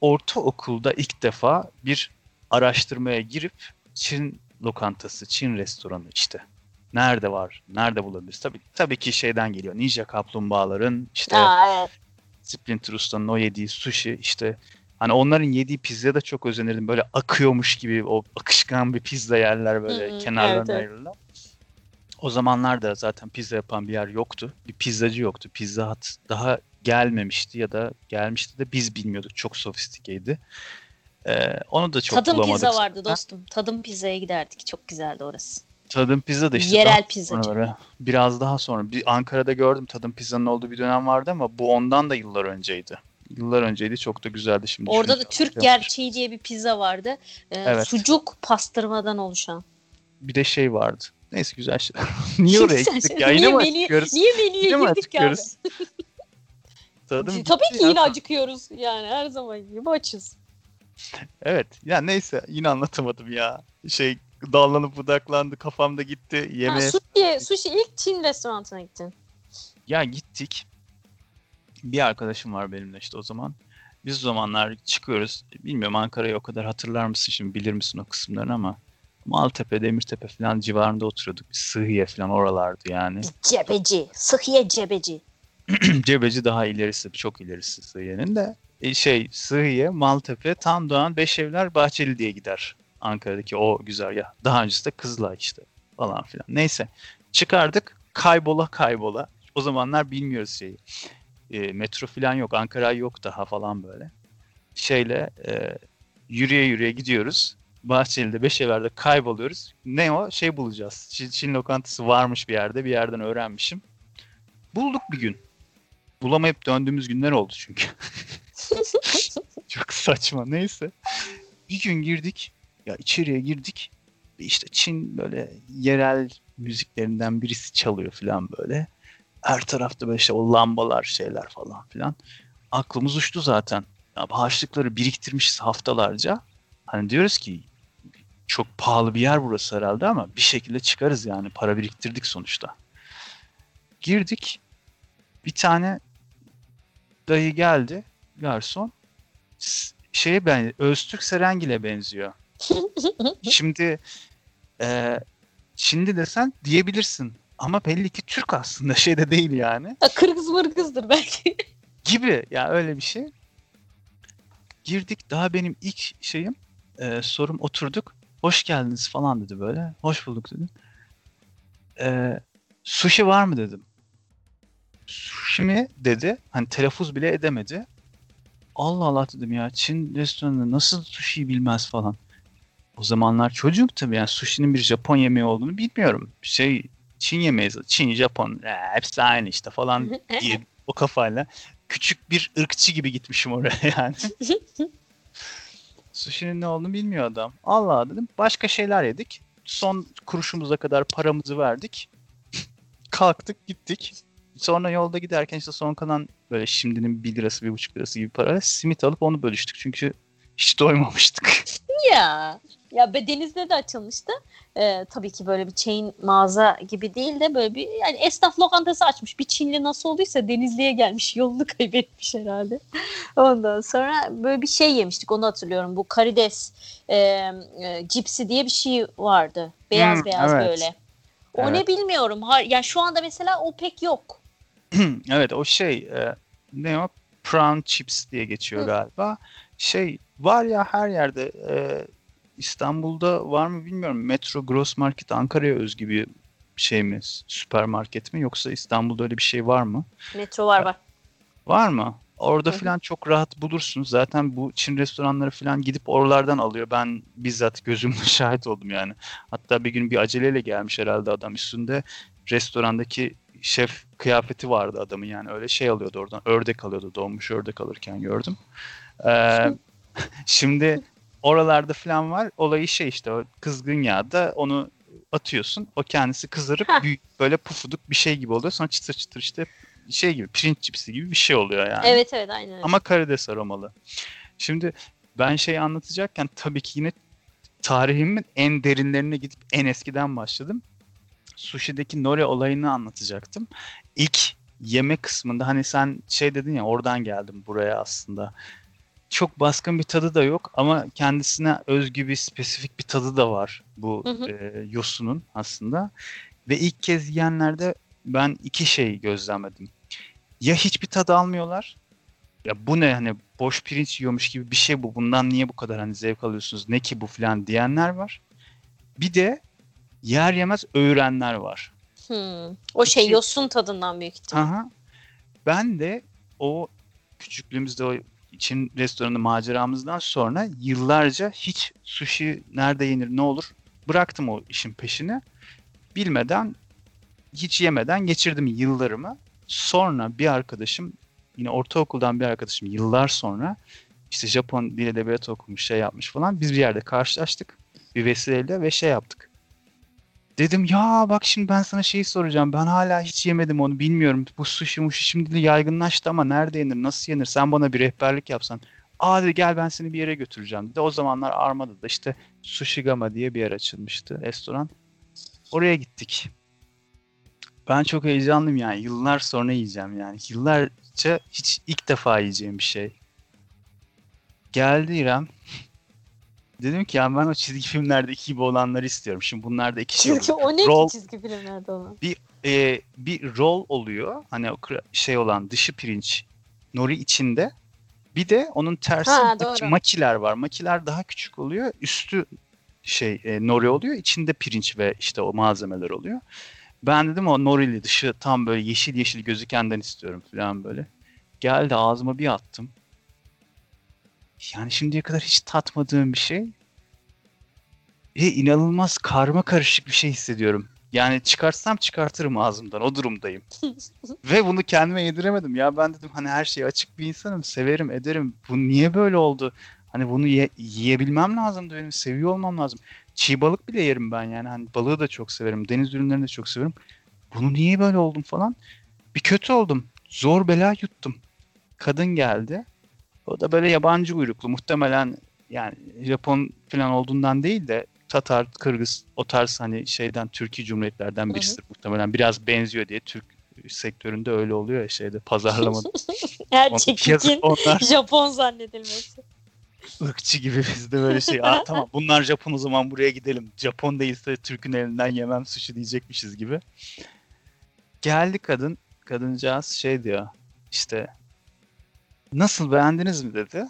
ortaokulda ilk defa bir araştırmaya girip Çin lokantası, Çin restoranı işte. Nerede var? Nerede bulabiliriz? Tabii tabii ki şeyden geliyor. Ninja kaplumbağaların işte Aa, evet. Splinter Usta'nın o yediği sushi işte hani onların yediği pizzaya da çok özenirdim. Böyle akıyormuş gibi o akışkan bir pizza yerler böyle Hı hı, kenarlarına evet, ayrılırlar. O zamanlarda zaten pizza yapan bir yer yoktu. Bir pizzacı yoktu. Pizza Hut daha gelmemişti ya da gelmişti de biz bilmiyorduk. Çok sofistikeydi. Ee, onu da çok Tadım bulamadık. pizza vardı dostum. Tadım pizzaya giderdik. Çok güzeldi orası. Tadım pizza da işte Yerel pizzacı. biraz daha sonra. Bir Ankara'da gördüm tadım pizzanın olduğu bir dönem vardı ama bu ondan da yıllar önceydi. Yıllar önceydi. Çok da güzeldi şimdi. Orada da. Türk gerçeği diye bir pizza vardı. Ee, Evet. Sucuk pastırmadan oluşan. Bir de şey vardı. Neyse güzel şey. Niye oraya gittik şey. ya? Yine Niye mi acıkıyoruz? Niye menüye girdik ya? Tadım Tabii ki ya. yine acıkıyoruz. Yani her zaman gibi açız. Evet. Ya neyse yine anlatamadım ya. Şey dallanıp budaklandı kafamda gitti. Ha, Yemeğe sushi, sushi ilk Çin restoranına gittin. Ya gittik. Bir arkadaşım var benimle işte o zaman. Biz o zamanlar çıkıyoruz. Bilmiyorum Ankara'yı o kadar hatırlar mısın şimdi bilir misin o kısımlarını ama Maltepe, Demirtepe falan civarında oturuyorduk. Biz Sıhhiye falan oralardı yani. Cebeci. Sıhhiye cebeci. Cebeci daha ilerisi, çok ilerisi Sıhhiye'nin de. E, şey Sıhhiye, Maltepe, Tam Doğan, Beşevler, Bahçeli diye gider. Ankara'daki o güzergah. Daha öncesi de Kızılay işte falan filan. Neyse çıkardık kaybola kaybola. O zamanlar bilmiyoruz şeyi. E, metro falan yok. Ankara yok daha falan böyle. Şeyle e, yürüye yürüye gidiyoruz. Bahçeli'de Beşevler'de kayboluyoruz. Ne o? Şey bulacağız. Çin, Çin lokantası varmış bir yerde. Bir yerden öğrenmişim. Bulduk bir gün. bulamayıp döndüğümüz günler oldu çünkü. Çok saçma neyse. Bir gün girdik. Ya içeriye girdik. İşte Çin böyle yerel müziklerinden birisi çalıyor falan böyle. Her tarafta böyle işte o lambalar şeyler falan filan. Aklımız uçtu zaten. Ya harçlıkları biriktirmişiz haftalarca. Hani diyoruz ki çok pahalı bir yer burası herhalde ama bir şekilde çıkarız yani. Para biriktirdik sonuçta. Girdik. Bir tane dayı geldi. Garson. Şeye ben Öztürk Serengil'e benziyor. Şimdi e, Çinli desen diyebilirsin. Ama belli ki Türk aslında şey de değil yani. Ha, Kırgız mırgızdır belki. Gibi ya öyle bir şey. Girdik daha benim ilk şeyim e, sorum oturduk. Hoş geldiniz falan dedi böyle. Hoş bulduk dedim. E, sushi var mı dedim. Sushi mi dedi. Hani telaffuz bile edemedi. Allah Allah dedim ya Çin restoranında nasıl sushi bilmez falan. O zamanlar çocuk tabii yani sushi'nin bir Japon yemeği olduğunu bilmiyorum. Şey Çin yemeği Çin, Japon e, hepsi aynı işte falan diye o kafayla küçük bir ırkçı gibi gitmişim oraya yani. Sushi'nin ne olduğunu bilmiyor adam. Allah dedim. Başka şeyler yedik. Son kuruşumuza kadar paramızı verdik. Kalktık gittik. Sonra yolda giderken işte son kalan böyle şimdinin 1 lirası 1,5 lirası gibi para simit alıp onu bölüştük. Çünkü hiç doymamıştık. ya. Ya denizde de açılmıştı. Ee, tabii ki böyle bir chain mağaza gibi değil de böyle bir yani esnaf lokantası açmış. Bir Çinli nasıl olduysa Denizli'ye gelmiş. Yolunu kaybetmiş herhalde. Ondan sonra böyle bir şey yemiştik. Onu hatırlıyorum. Bu karides e, e, cipsi diye bir şey vardı. Beyaz Hmm, beyaz evet. böyle. O Evet. ne bilmiyorum. Ha, yani şu anda mesela o pek yok. evet o şey e, ne o? Prawn chips diye geçiyor Hı. galiba. Şey var ya her yerde e, İstanbul'da var mı bilmiyorum. Metro Gross Market Ankara'ya özgü bir şey mi? Süpermarket mi? Yoksa İstanbul'da öyle bir şey var mı? Metro var var. Var mı? Orada Hı hı. falan çok rahat bulursunuz. Zaten bu Çin restoranları falan gidip oralardan alıyor. Ben bizzat gözümle şahit oldum yani. Hatta bir gün bir aceleyle gelmiş herhalde adam üstünde restorandaki şef kıyafeti vardı adamın yani öyle şey alıyordu oradan. Ördek alıyordu. Donmuş ördek alırken gördüm. Ee, şimdi oralarda falan var. Olayı şey işte o kızgın yağda onu atıyorsun. O kendisi kızarıp büyük böyle pufuduk bir şey gibi oluyor. Sonra çıtır çıtır işte şey gibi pirinç cipsi gibi bir şey oluyor yani. Evet evet aynen öyle. Ama karides aromalı. Şimdi ben şey anlatacakken tabii ki yine tarihimin en derinlerine gidip en eskiden başladım. Sushi'deki nori olayını anlatacaktım. İlk yeme kısmında hani sen şey dedin ya oradan geldim buraya aslında. Çok baskın bir tadı da yok ama kendisine özgü bir spesifik bir tadı da var bu Hı hı. e, yosunun aslında. Ve ilk kez yiyenlerde ben iki şey gözlemledim. Ya hiçbir tadı almıyorlar ya bu ne hani boş pirinç yiyormuş gibi bir şey bu. Bundan niye bu kadar hani zevk alıyorsunuz? Ne ki bu falan diyenler var. Bir de yer yemez öğrenler var. Hmm. O şey İki- yosun tadından büyük ihtimal. Aha. Ben de o küçüklüğümüzde o Çin restoranı maceramızdan sonra yıllarca hiç sushi nerede yenir ne olur bıraktım o işin peşini. Bilmeden hiç yemeden geçirdim yıllarımı. Sonra bir arkadaşım yine ortaokuldan bir arkadaşım yıllar sonra işte Japon dil edebiyatı okumuş şey yapmış falan. Biz bir yerde karşılaştık bir vesileyle ve şey yaptık. Dedim ya bak şimdi ben sana şeyi soracağım. Ben hala hiç yemedim onu bilmiyorum. Bu sushi muşi şimdi de yaygınlaştı ama nerede yenir nasıl yenir sen bana bir rehberlik yapsan. Aa dedi gel ben seni bir yere götüreceğim dedi. O zamanlar Armada'da işte Sushigama diye bir yer açılmıştı restoran. Oraya gittik. Ben çok heyecanlıyım yani. Yıllar sonra yiyeceğim yani. Yıllarca hiç ilk defa yiyeceğim bir şey. Geldi İrem. Dedim ki ya ben o çizgi filmlerdeki gibi olanları istiyorum. Şimdi bunlarda iki şey Çizgi, oluyor. o ne ki çizgi filmlerde olan? e, bir rol oluyor. Hani o şey olan dışı pirinç nori içinde. Bir de onun tersi Ha, doğru. makiler var. Makiler daha küçük oluyor. Üstü şey e, nori oluyor. İçinde pirinç ve işte o malzemeler oluyor. Ben dedim o norili dışı tam böyle yeşil yeşil gözükenden istiyorum falan böyle. Geldi ağzıma bir attım. Yani şimdiye kadar hiç tatmadığım bir şey. Ve inanılmaz karma karışık bir şey hissediyorum. Yani çıkarsam çıkartırım ağzımdan. O durumdayım. Ve bunu kendime yediremedim. Ya ben dedim hani her şeye açık bir insanım. Severim, ederim. Bu niye böyle oldu? Hani bunu ye- yiyebilmem lazımdı benim. Seviyor olmam lazım. Çiğ balık bile yerim ben yani. Hani balığı da çok severim. Deniz ürünlerini de çok severim. Bunu niye böyle oldum falan. Bir kötü oldum. Zor bela yuttum. Kadın geldi. O da böyle yabancı uyruklu. Muhtemelen yani Japon falan olduğundan değil de Tatar, Kırgız o tarz hani şeyden Türkiye Cumhuriyetlerden birisidir muhtemelen. Biraz benziyor diye Türk sektöründe öyle oluyor ya şeyde pazarlamada. Her çekikin onlar Japon zannedilmesi. ırkçı gibi bizde böyle şey. Aa, tamam bunlar Japon o zaman buraya gidelim. Japon değilse Türk'ün elinden yemem sushi diyecekmişiz gibi. Geldi kadın. Kadıncağız şey diyor. İşte nasıl beğendiniz mi dedi.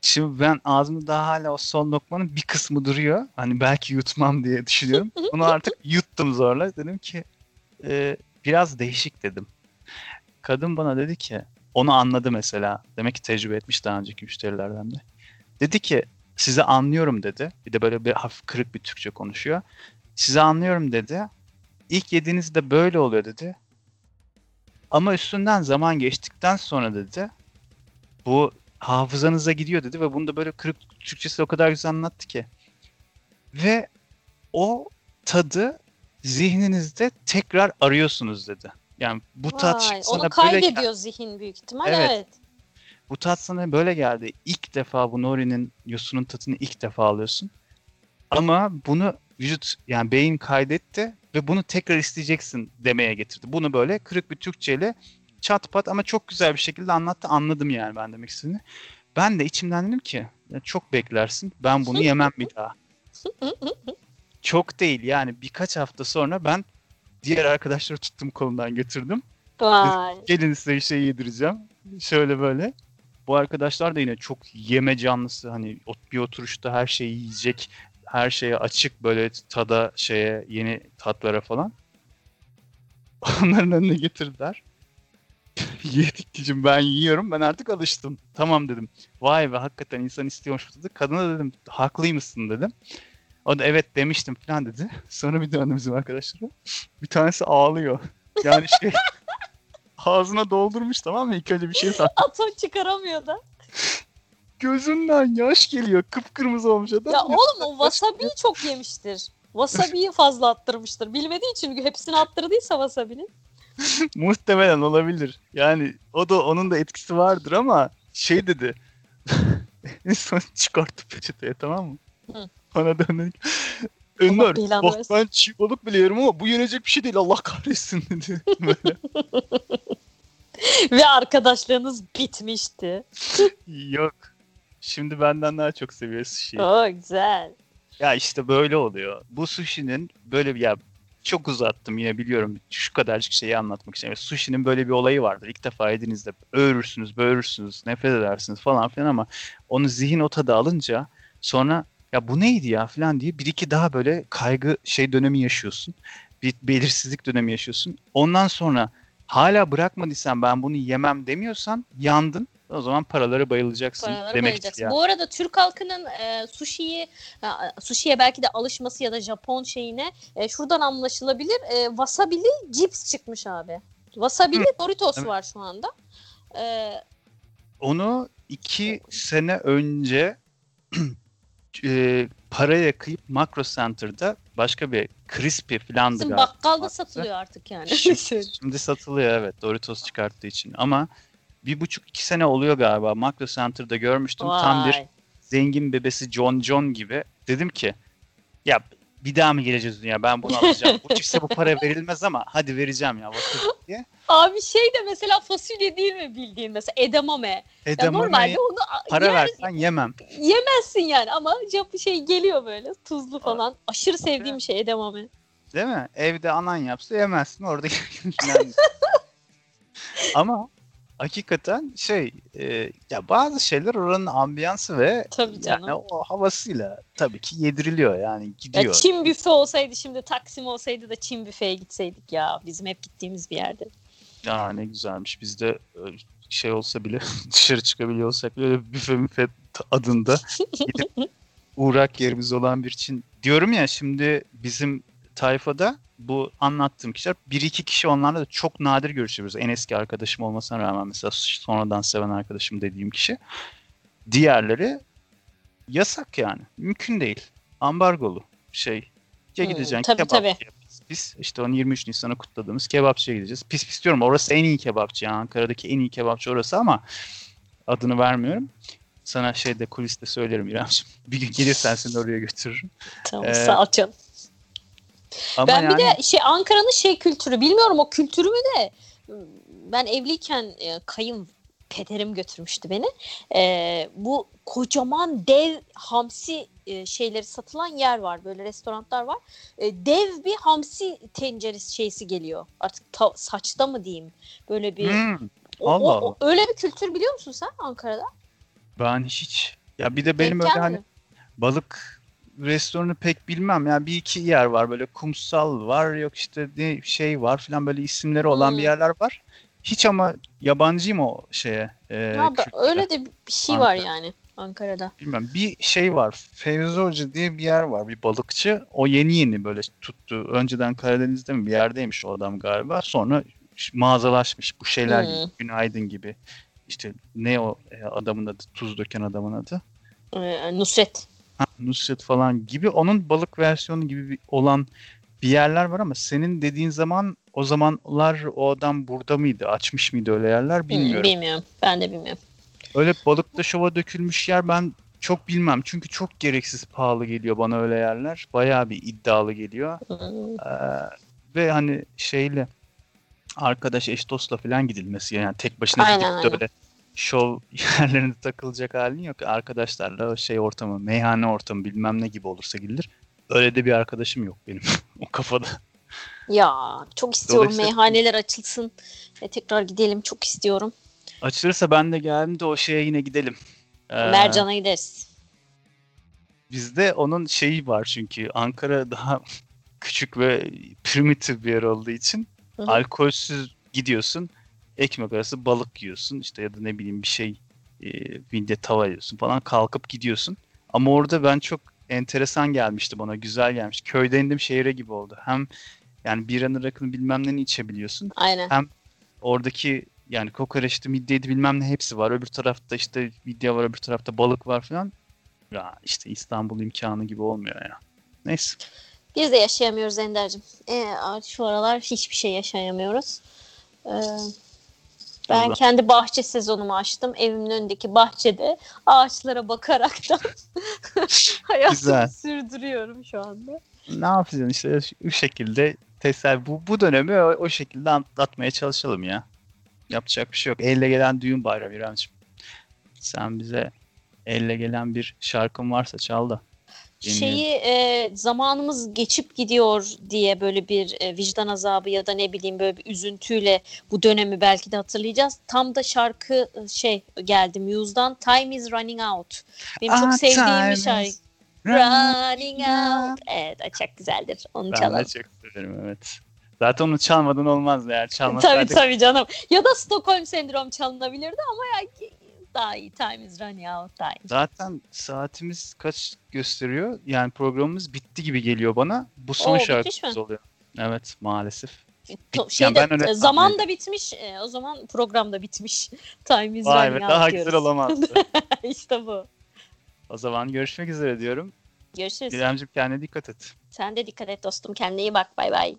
Şimdi ben ağzımda daha hala o son lokmanın bir kısmı duruyor. Hani belki yutmam diye düşünüyorum. Bunu artık yuttum zorla. Dedim ki "E, biraz değişik dedim. Kadın bana dedi ki onu anladı mesela. Demek ki tecrübe etmiş daha önceki müşterilerden de. Dedi ki sizi anlıyorum dedi. Bir de böyle bir hafif kırık bir Türkçe konuşuyor. Sizi anlıyorum dedi. İlk yediğinizde böyle oluyor dedi. Ama üstünden zaman geçtikten sonra dedi bu hafızanıza gidiyor dedi ve bunu da böyle kırık Türkçesi o kadar güzel anlattı ki. Ve o tadı zihninizde tekrar arıyorsunuz dedi. Yani bu tat Vay, sana onu böyle kaydediyor zihin büyük ihtimal. Evet. Evet. bu tat sana böyle geldi. İlk defa bu Nori'nin yosunun tadını ilk defa alıyorsun. Ama bunu vücut yani beyin kaydetti ve bunu tekrar isteyeceksin demeye getirdi. Bunu böyle kırık bir Türkçeyle çat pat ama çok güzel bir şekilde anlattı. Anladım yani ben demek istediğini. Ben de içimden dedim ki "Ya çok beklersin. Ben bunu yemem bir daha. Çok değil yani birkaç hafta sonra ben diğer arkadaşları tuttum kolundan götürdüm. Vay. Gelin size şey yedireceğim. Şöyle böyle. Bu arkadaşlar da yine çok yeme canlısı. Hani ot- bir oturuşta her şeyi yiyecek. Her şeye açık böyle tada şeye yeni tatlara falan. Onların önüne getirdiler. Yedik diyeceğim ben yiyorum. Ben artık alıştım. Tamam dedim. Vay be hakikaten insan istiyormuş tadı. Kadına dedim haklıymışsın dedim. O da evet demiştim falan dedi. Sonra bir döndü bizim arkadaşlara. Bir tanesi ağlıyor. Yani şey ağzına doldurmuş tamam mı? İlk önce bir şey tat. Atom çıkaramıyor da. Gözünden yaş geliyor. Kıpkırmızı olmuş adam. Ya oğlum o wasabi'yi çok yemiştir. Wasabi'yi fazla attırmıştır. Bilmediği için hepsini attırdıysa wasabi'nin. Muhtemelen olabilir. Yani o da onun da etkisi vardır ama şey dedi. en son çıkarttı peçeteye tamam mı? Hı. Bana döndü. Önder bak versin." ben çiğ balık bile yerim ama bu yenecek bir şey değil Allah kahretsin dedi. Böyle. Ve arkadaşlığınız bitmişti. Yok. Şimdi benden daha çok seviyor sushi'yi. Oo güzel. Ya işte böyle oluyor. Bu sushi'nin böyle bir ya çok uzattım yine biliyorum. Şu kadarcık şeyi anlatmak için. Evet, sushi'nin böyle bir olayı vardır. İlk defa yediğinizde öğürürsünüz, böğürürsünüz, nefret edersiniz falan filan ama onu zihin o tadı alınca sonra ya bu neydi ya falan diye bir iki daha böyle kaygı şey dönemi yaşıyorsun. Bir belirsizlik dönemi yaşıyorsun. Ondan sonra hala bırakmadıysan ben bunu yemem demiyorsan yandın. O zaman paralara bayılacaksın Paraları demektir bayılacaksın. yani. Bu arada Türk halkının e, sushi'yi ha, sushi'ye belki de alışması ya da Japon şeyine e, şuradan anlaşılabilir. E, wasabi'li cips çıkmış abi. Wasabi'li Doritos Evet. var şu anda. E, Onu iki sene önce e, paraya kıyıp Makro Center'da başka bir Crispy bizim galiba. bakkalda satılıyor artık yani. Şimdi, şimdi satılıyor evet Doritos çıkarttığı için ama bir buçuk iki sene oluyor galiba Makro Center'da görmüştüm tam bir Vay. zengin bebesi John John gibi dedim ki ya bir daha mı geleceğiz dünya ben bunu alacağım bu cipse bu para verilmez ama hadi vereceğim ya bakın diye. Abi şey de mesela fasulye değil mi bildiğin mesela edamame. Ya Edamame'yi normalde onu para yer- versen yemem. yemezsin yani ama Jap şey geliyor böyle tuzlu falan. Aşırı sevdiğim bir şey edamame. Değil mi? Evde anan yapsa yemezsin orada. Ama hakikaten şey e, ya bazı şeyler oranın ambiyansı ve Tabii canım. yani o havasıyla tabii ki yediriliyor yani Ya gidiyor. Çin büfe olsaydı şimdi Taksim olsaydı da Çin büfeye gitseydik ya. Bizim hep gittiğimiz bir yerde. Ya ne güzelmiş. Bizde e, şey olsa bile dışarı çıkabiliyor olsak bile öyle büfe müfe adında uğrak yerimiz olan bir Çin. Diyorum ya şimdi bizim tayfada bu anlattığım kişiler bir iki kişi onlarla da çok nadir görüşüyoruz. En eski arkadaşım olmasına rağmen mesela sonradan seven arkadaşım dediğim kişi. Diğerleri yasak yani. Mümkün değil. Ambargolu şey. Ya Hmm, gideceksin tabii, kebapçıya tabii. pis pis. İşte onu 23 Nisan'ı kutladığımız kebapçıya gideceğiz. Pis pis diyorum orası en iyi kebapçı. Yani Ankara'daki en iyi kebapçı orası ama adını vermiyorum. Sana şeyde kuliste söylerim İremciğim. Bir gün gelirsen seni oraya götürürüm. Tamam Ee, sağ ol canım. Ama Ben yani bir de şey Ankara'nın şey kültürü bilmiyorum o kültürü mü de ben evliyken e, kayın pederim götürmüştü beni. E, bu kocaman dev hamsi e, şeyleri satılan yer var. Böyle restoranlar var. E, dev bir hamsi tenceresi şeysi geliyor. Artık ta- saçta mı diyeyim? Böyle bir Hmm, o- Allah o- o- öyle bir kültür biliyor musun sen Ankara'da? ben hiç ya bir de benim Denk öyle hani balık restoranı pek bilmem. Yani bir iki yer var böyle kumsal var yok işte ne şey var filan böyle isimleri olan Hmm. bir yerler var. Hiç ama yabancıyım o şeye. E, Ya kültüre. öyle de bir şey var Ankara. yani Ankara'da. Bilmem bir şey var. Fevzi Hoca diye bir yer var. Bir balıkçı. O yeni yeni böyle tuttu. Önceden Karadeniz'de mi bir yerdeymiş o adam galiba. Sonra mağazalaşmış. Bu şeyler Hmm. gibi. Günaydın gibi. İşte ne o e, adamın adı? Tuz döken adamın adı. E, Nusret. Nusret falan gibi. Onun balık versiyonu gibi bir, olan bir yerler var ama senin dediğin zaman o zamanlar o adam burada mıydı? Açmış mıydı öyle yerler bilmiyorum. bilmiyorum. Ben de bilmiyorum. Öyle balıkta şova dökülmüş yer ben çok bilmem. Çünkü çok gereksiz pahalı geliyor bana öyle yerler. Bayağı bir iddialı geliyor. Hmm. Ee, ve hani şeyle arkadaş eş dostla falan gidilmesi yani tek başına Aynen, gidip de aynen. öyle şov yerlerinde takılacak halin yok. Arkadaşlarla o şey ortamı, meyhane ortamı bilmem ne gibi olursa gidilir. Öyle de bir arkadaşım yok benim o kafada. Ya çok istiyorum meyhaneler açılsın. E, tekrar gidelim çok istiyorum. Açılırsa ben de geldim de o şeye yine gidelim. Ee, Mercan'a gideriz. Bizde onun şeyi var çünkü Ankara daha küçük ve primitif bir yer olduğu için Hı hı. alkolsüz gidiyorsun ekmek arası balık yiyorsun işte ya da ne bileyim bir şey e, vinde tava yiyorsun falan kalkıp gidiyorsun. Ama orada ben çok enteresan gelmişti bana güzel gelmiş. Köyde indim şehire gibi oldu. Hem yani biranın rakını bilmem ne içebiliyorsun. Aynen. Oradaki yani kokoreçti, midyeydi bilmem ne hepsi var. Öbür tarafta işte midye var, öbür tarafta balık var falan. Ya işte İstanbul imkanı gibi olmuyor ya. Neyse. Biz de yaşayamıyoruz Ender'cim. E, şu aralar hiçbir şey yaşayamıyoruz. E, ben Allah. kendi bahçe sezonumu açtım. Evimin önündeki bahçede ağaçlara bakaraktan hayatımı Güzel. sürdürüyorum şu anda. Ne yapacaksın işte bu şekilde teselli bu, bu dönemi o, o şekilde atlatmaya çalışalım ya. Yapacak bir şey yok. Elle gelen düğün bayramı İremciğim. Sen bize elle gelen bir şarkın varsa çal da. Şeyi e, zamanımız geçip gidiyor diye böyle bir e, vicdan azabı ya da ne bileyim böyle bir üzüntüyle bu dönemi belki de hatırlayacağız. Tam da şarkı e, şey geldi Muse'dan Time is Running Out. Benim Ah, çok sevdiğim time bir şarkı. Running Out. Evet çok güzeldir. Onu Ben çalalım. çok severim evet. Zaten onu çalmadan olmaz eğer Tabii çalmasaydık. tabii canım. Ya da Stockholm Sendrom çalınabilirdi ama ya daha iyi. Time is Running Out daha iyi. Zaten saatimiz kaç gösteriyor? Yani programımız bitti gibi geliyor bana. Bu son Oo, şarkımız oluyor. Evet maalesef. Bit- yani öyle Şeyde, zaman da bitmiş. e, o zaman program da bitmiş. Time is Vay be Running daha Out güzel diyoruz. olamazdı. işte bu. o zaman görüşmek üzere diyorum. Görüşürüz. İremciğim kendine dikkat et. Sen de dikkat et dostum. Kendine iyi bak. Bay bay.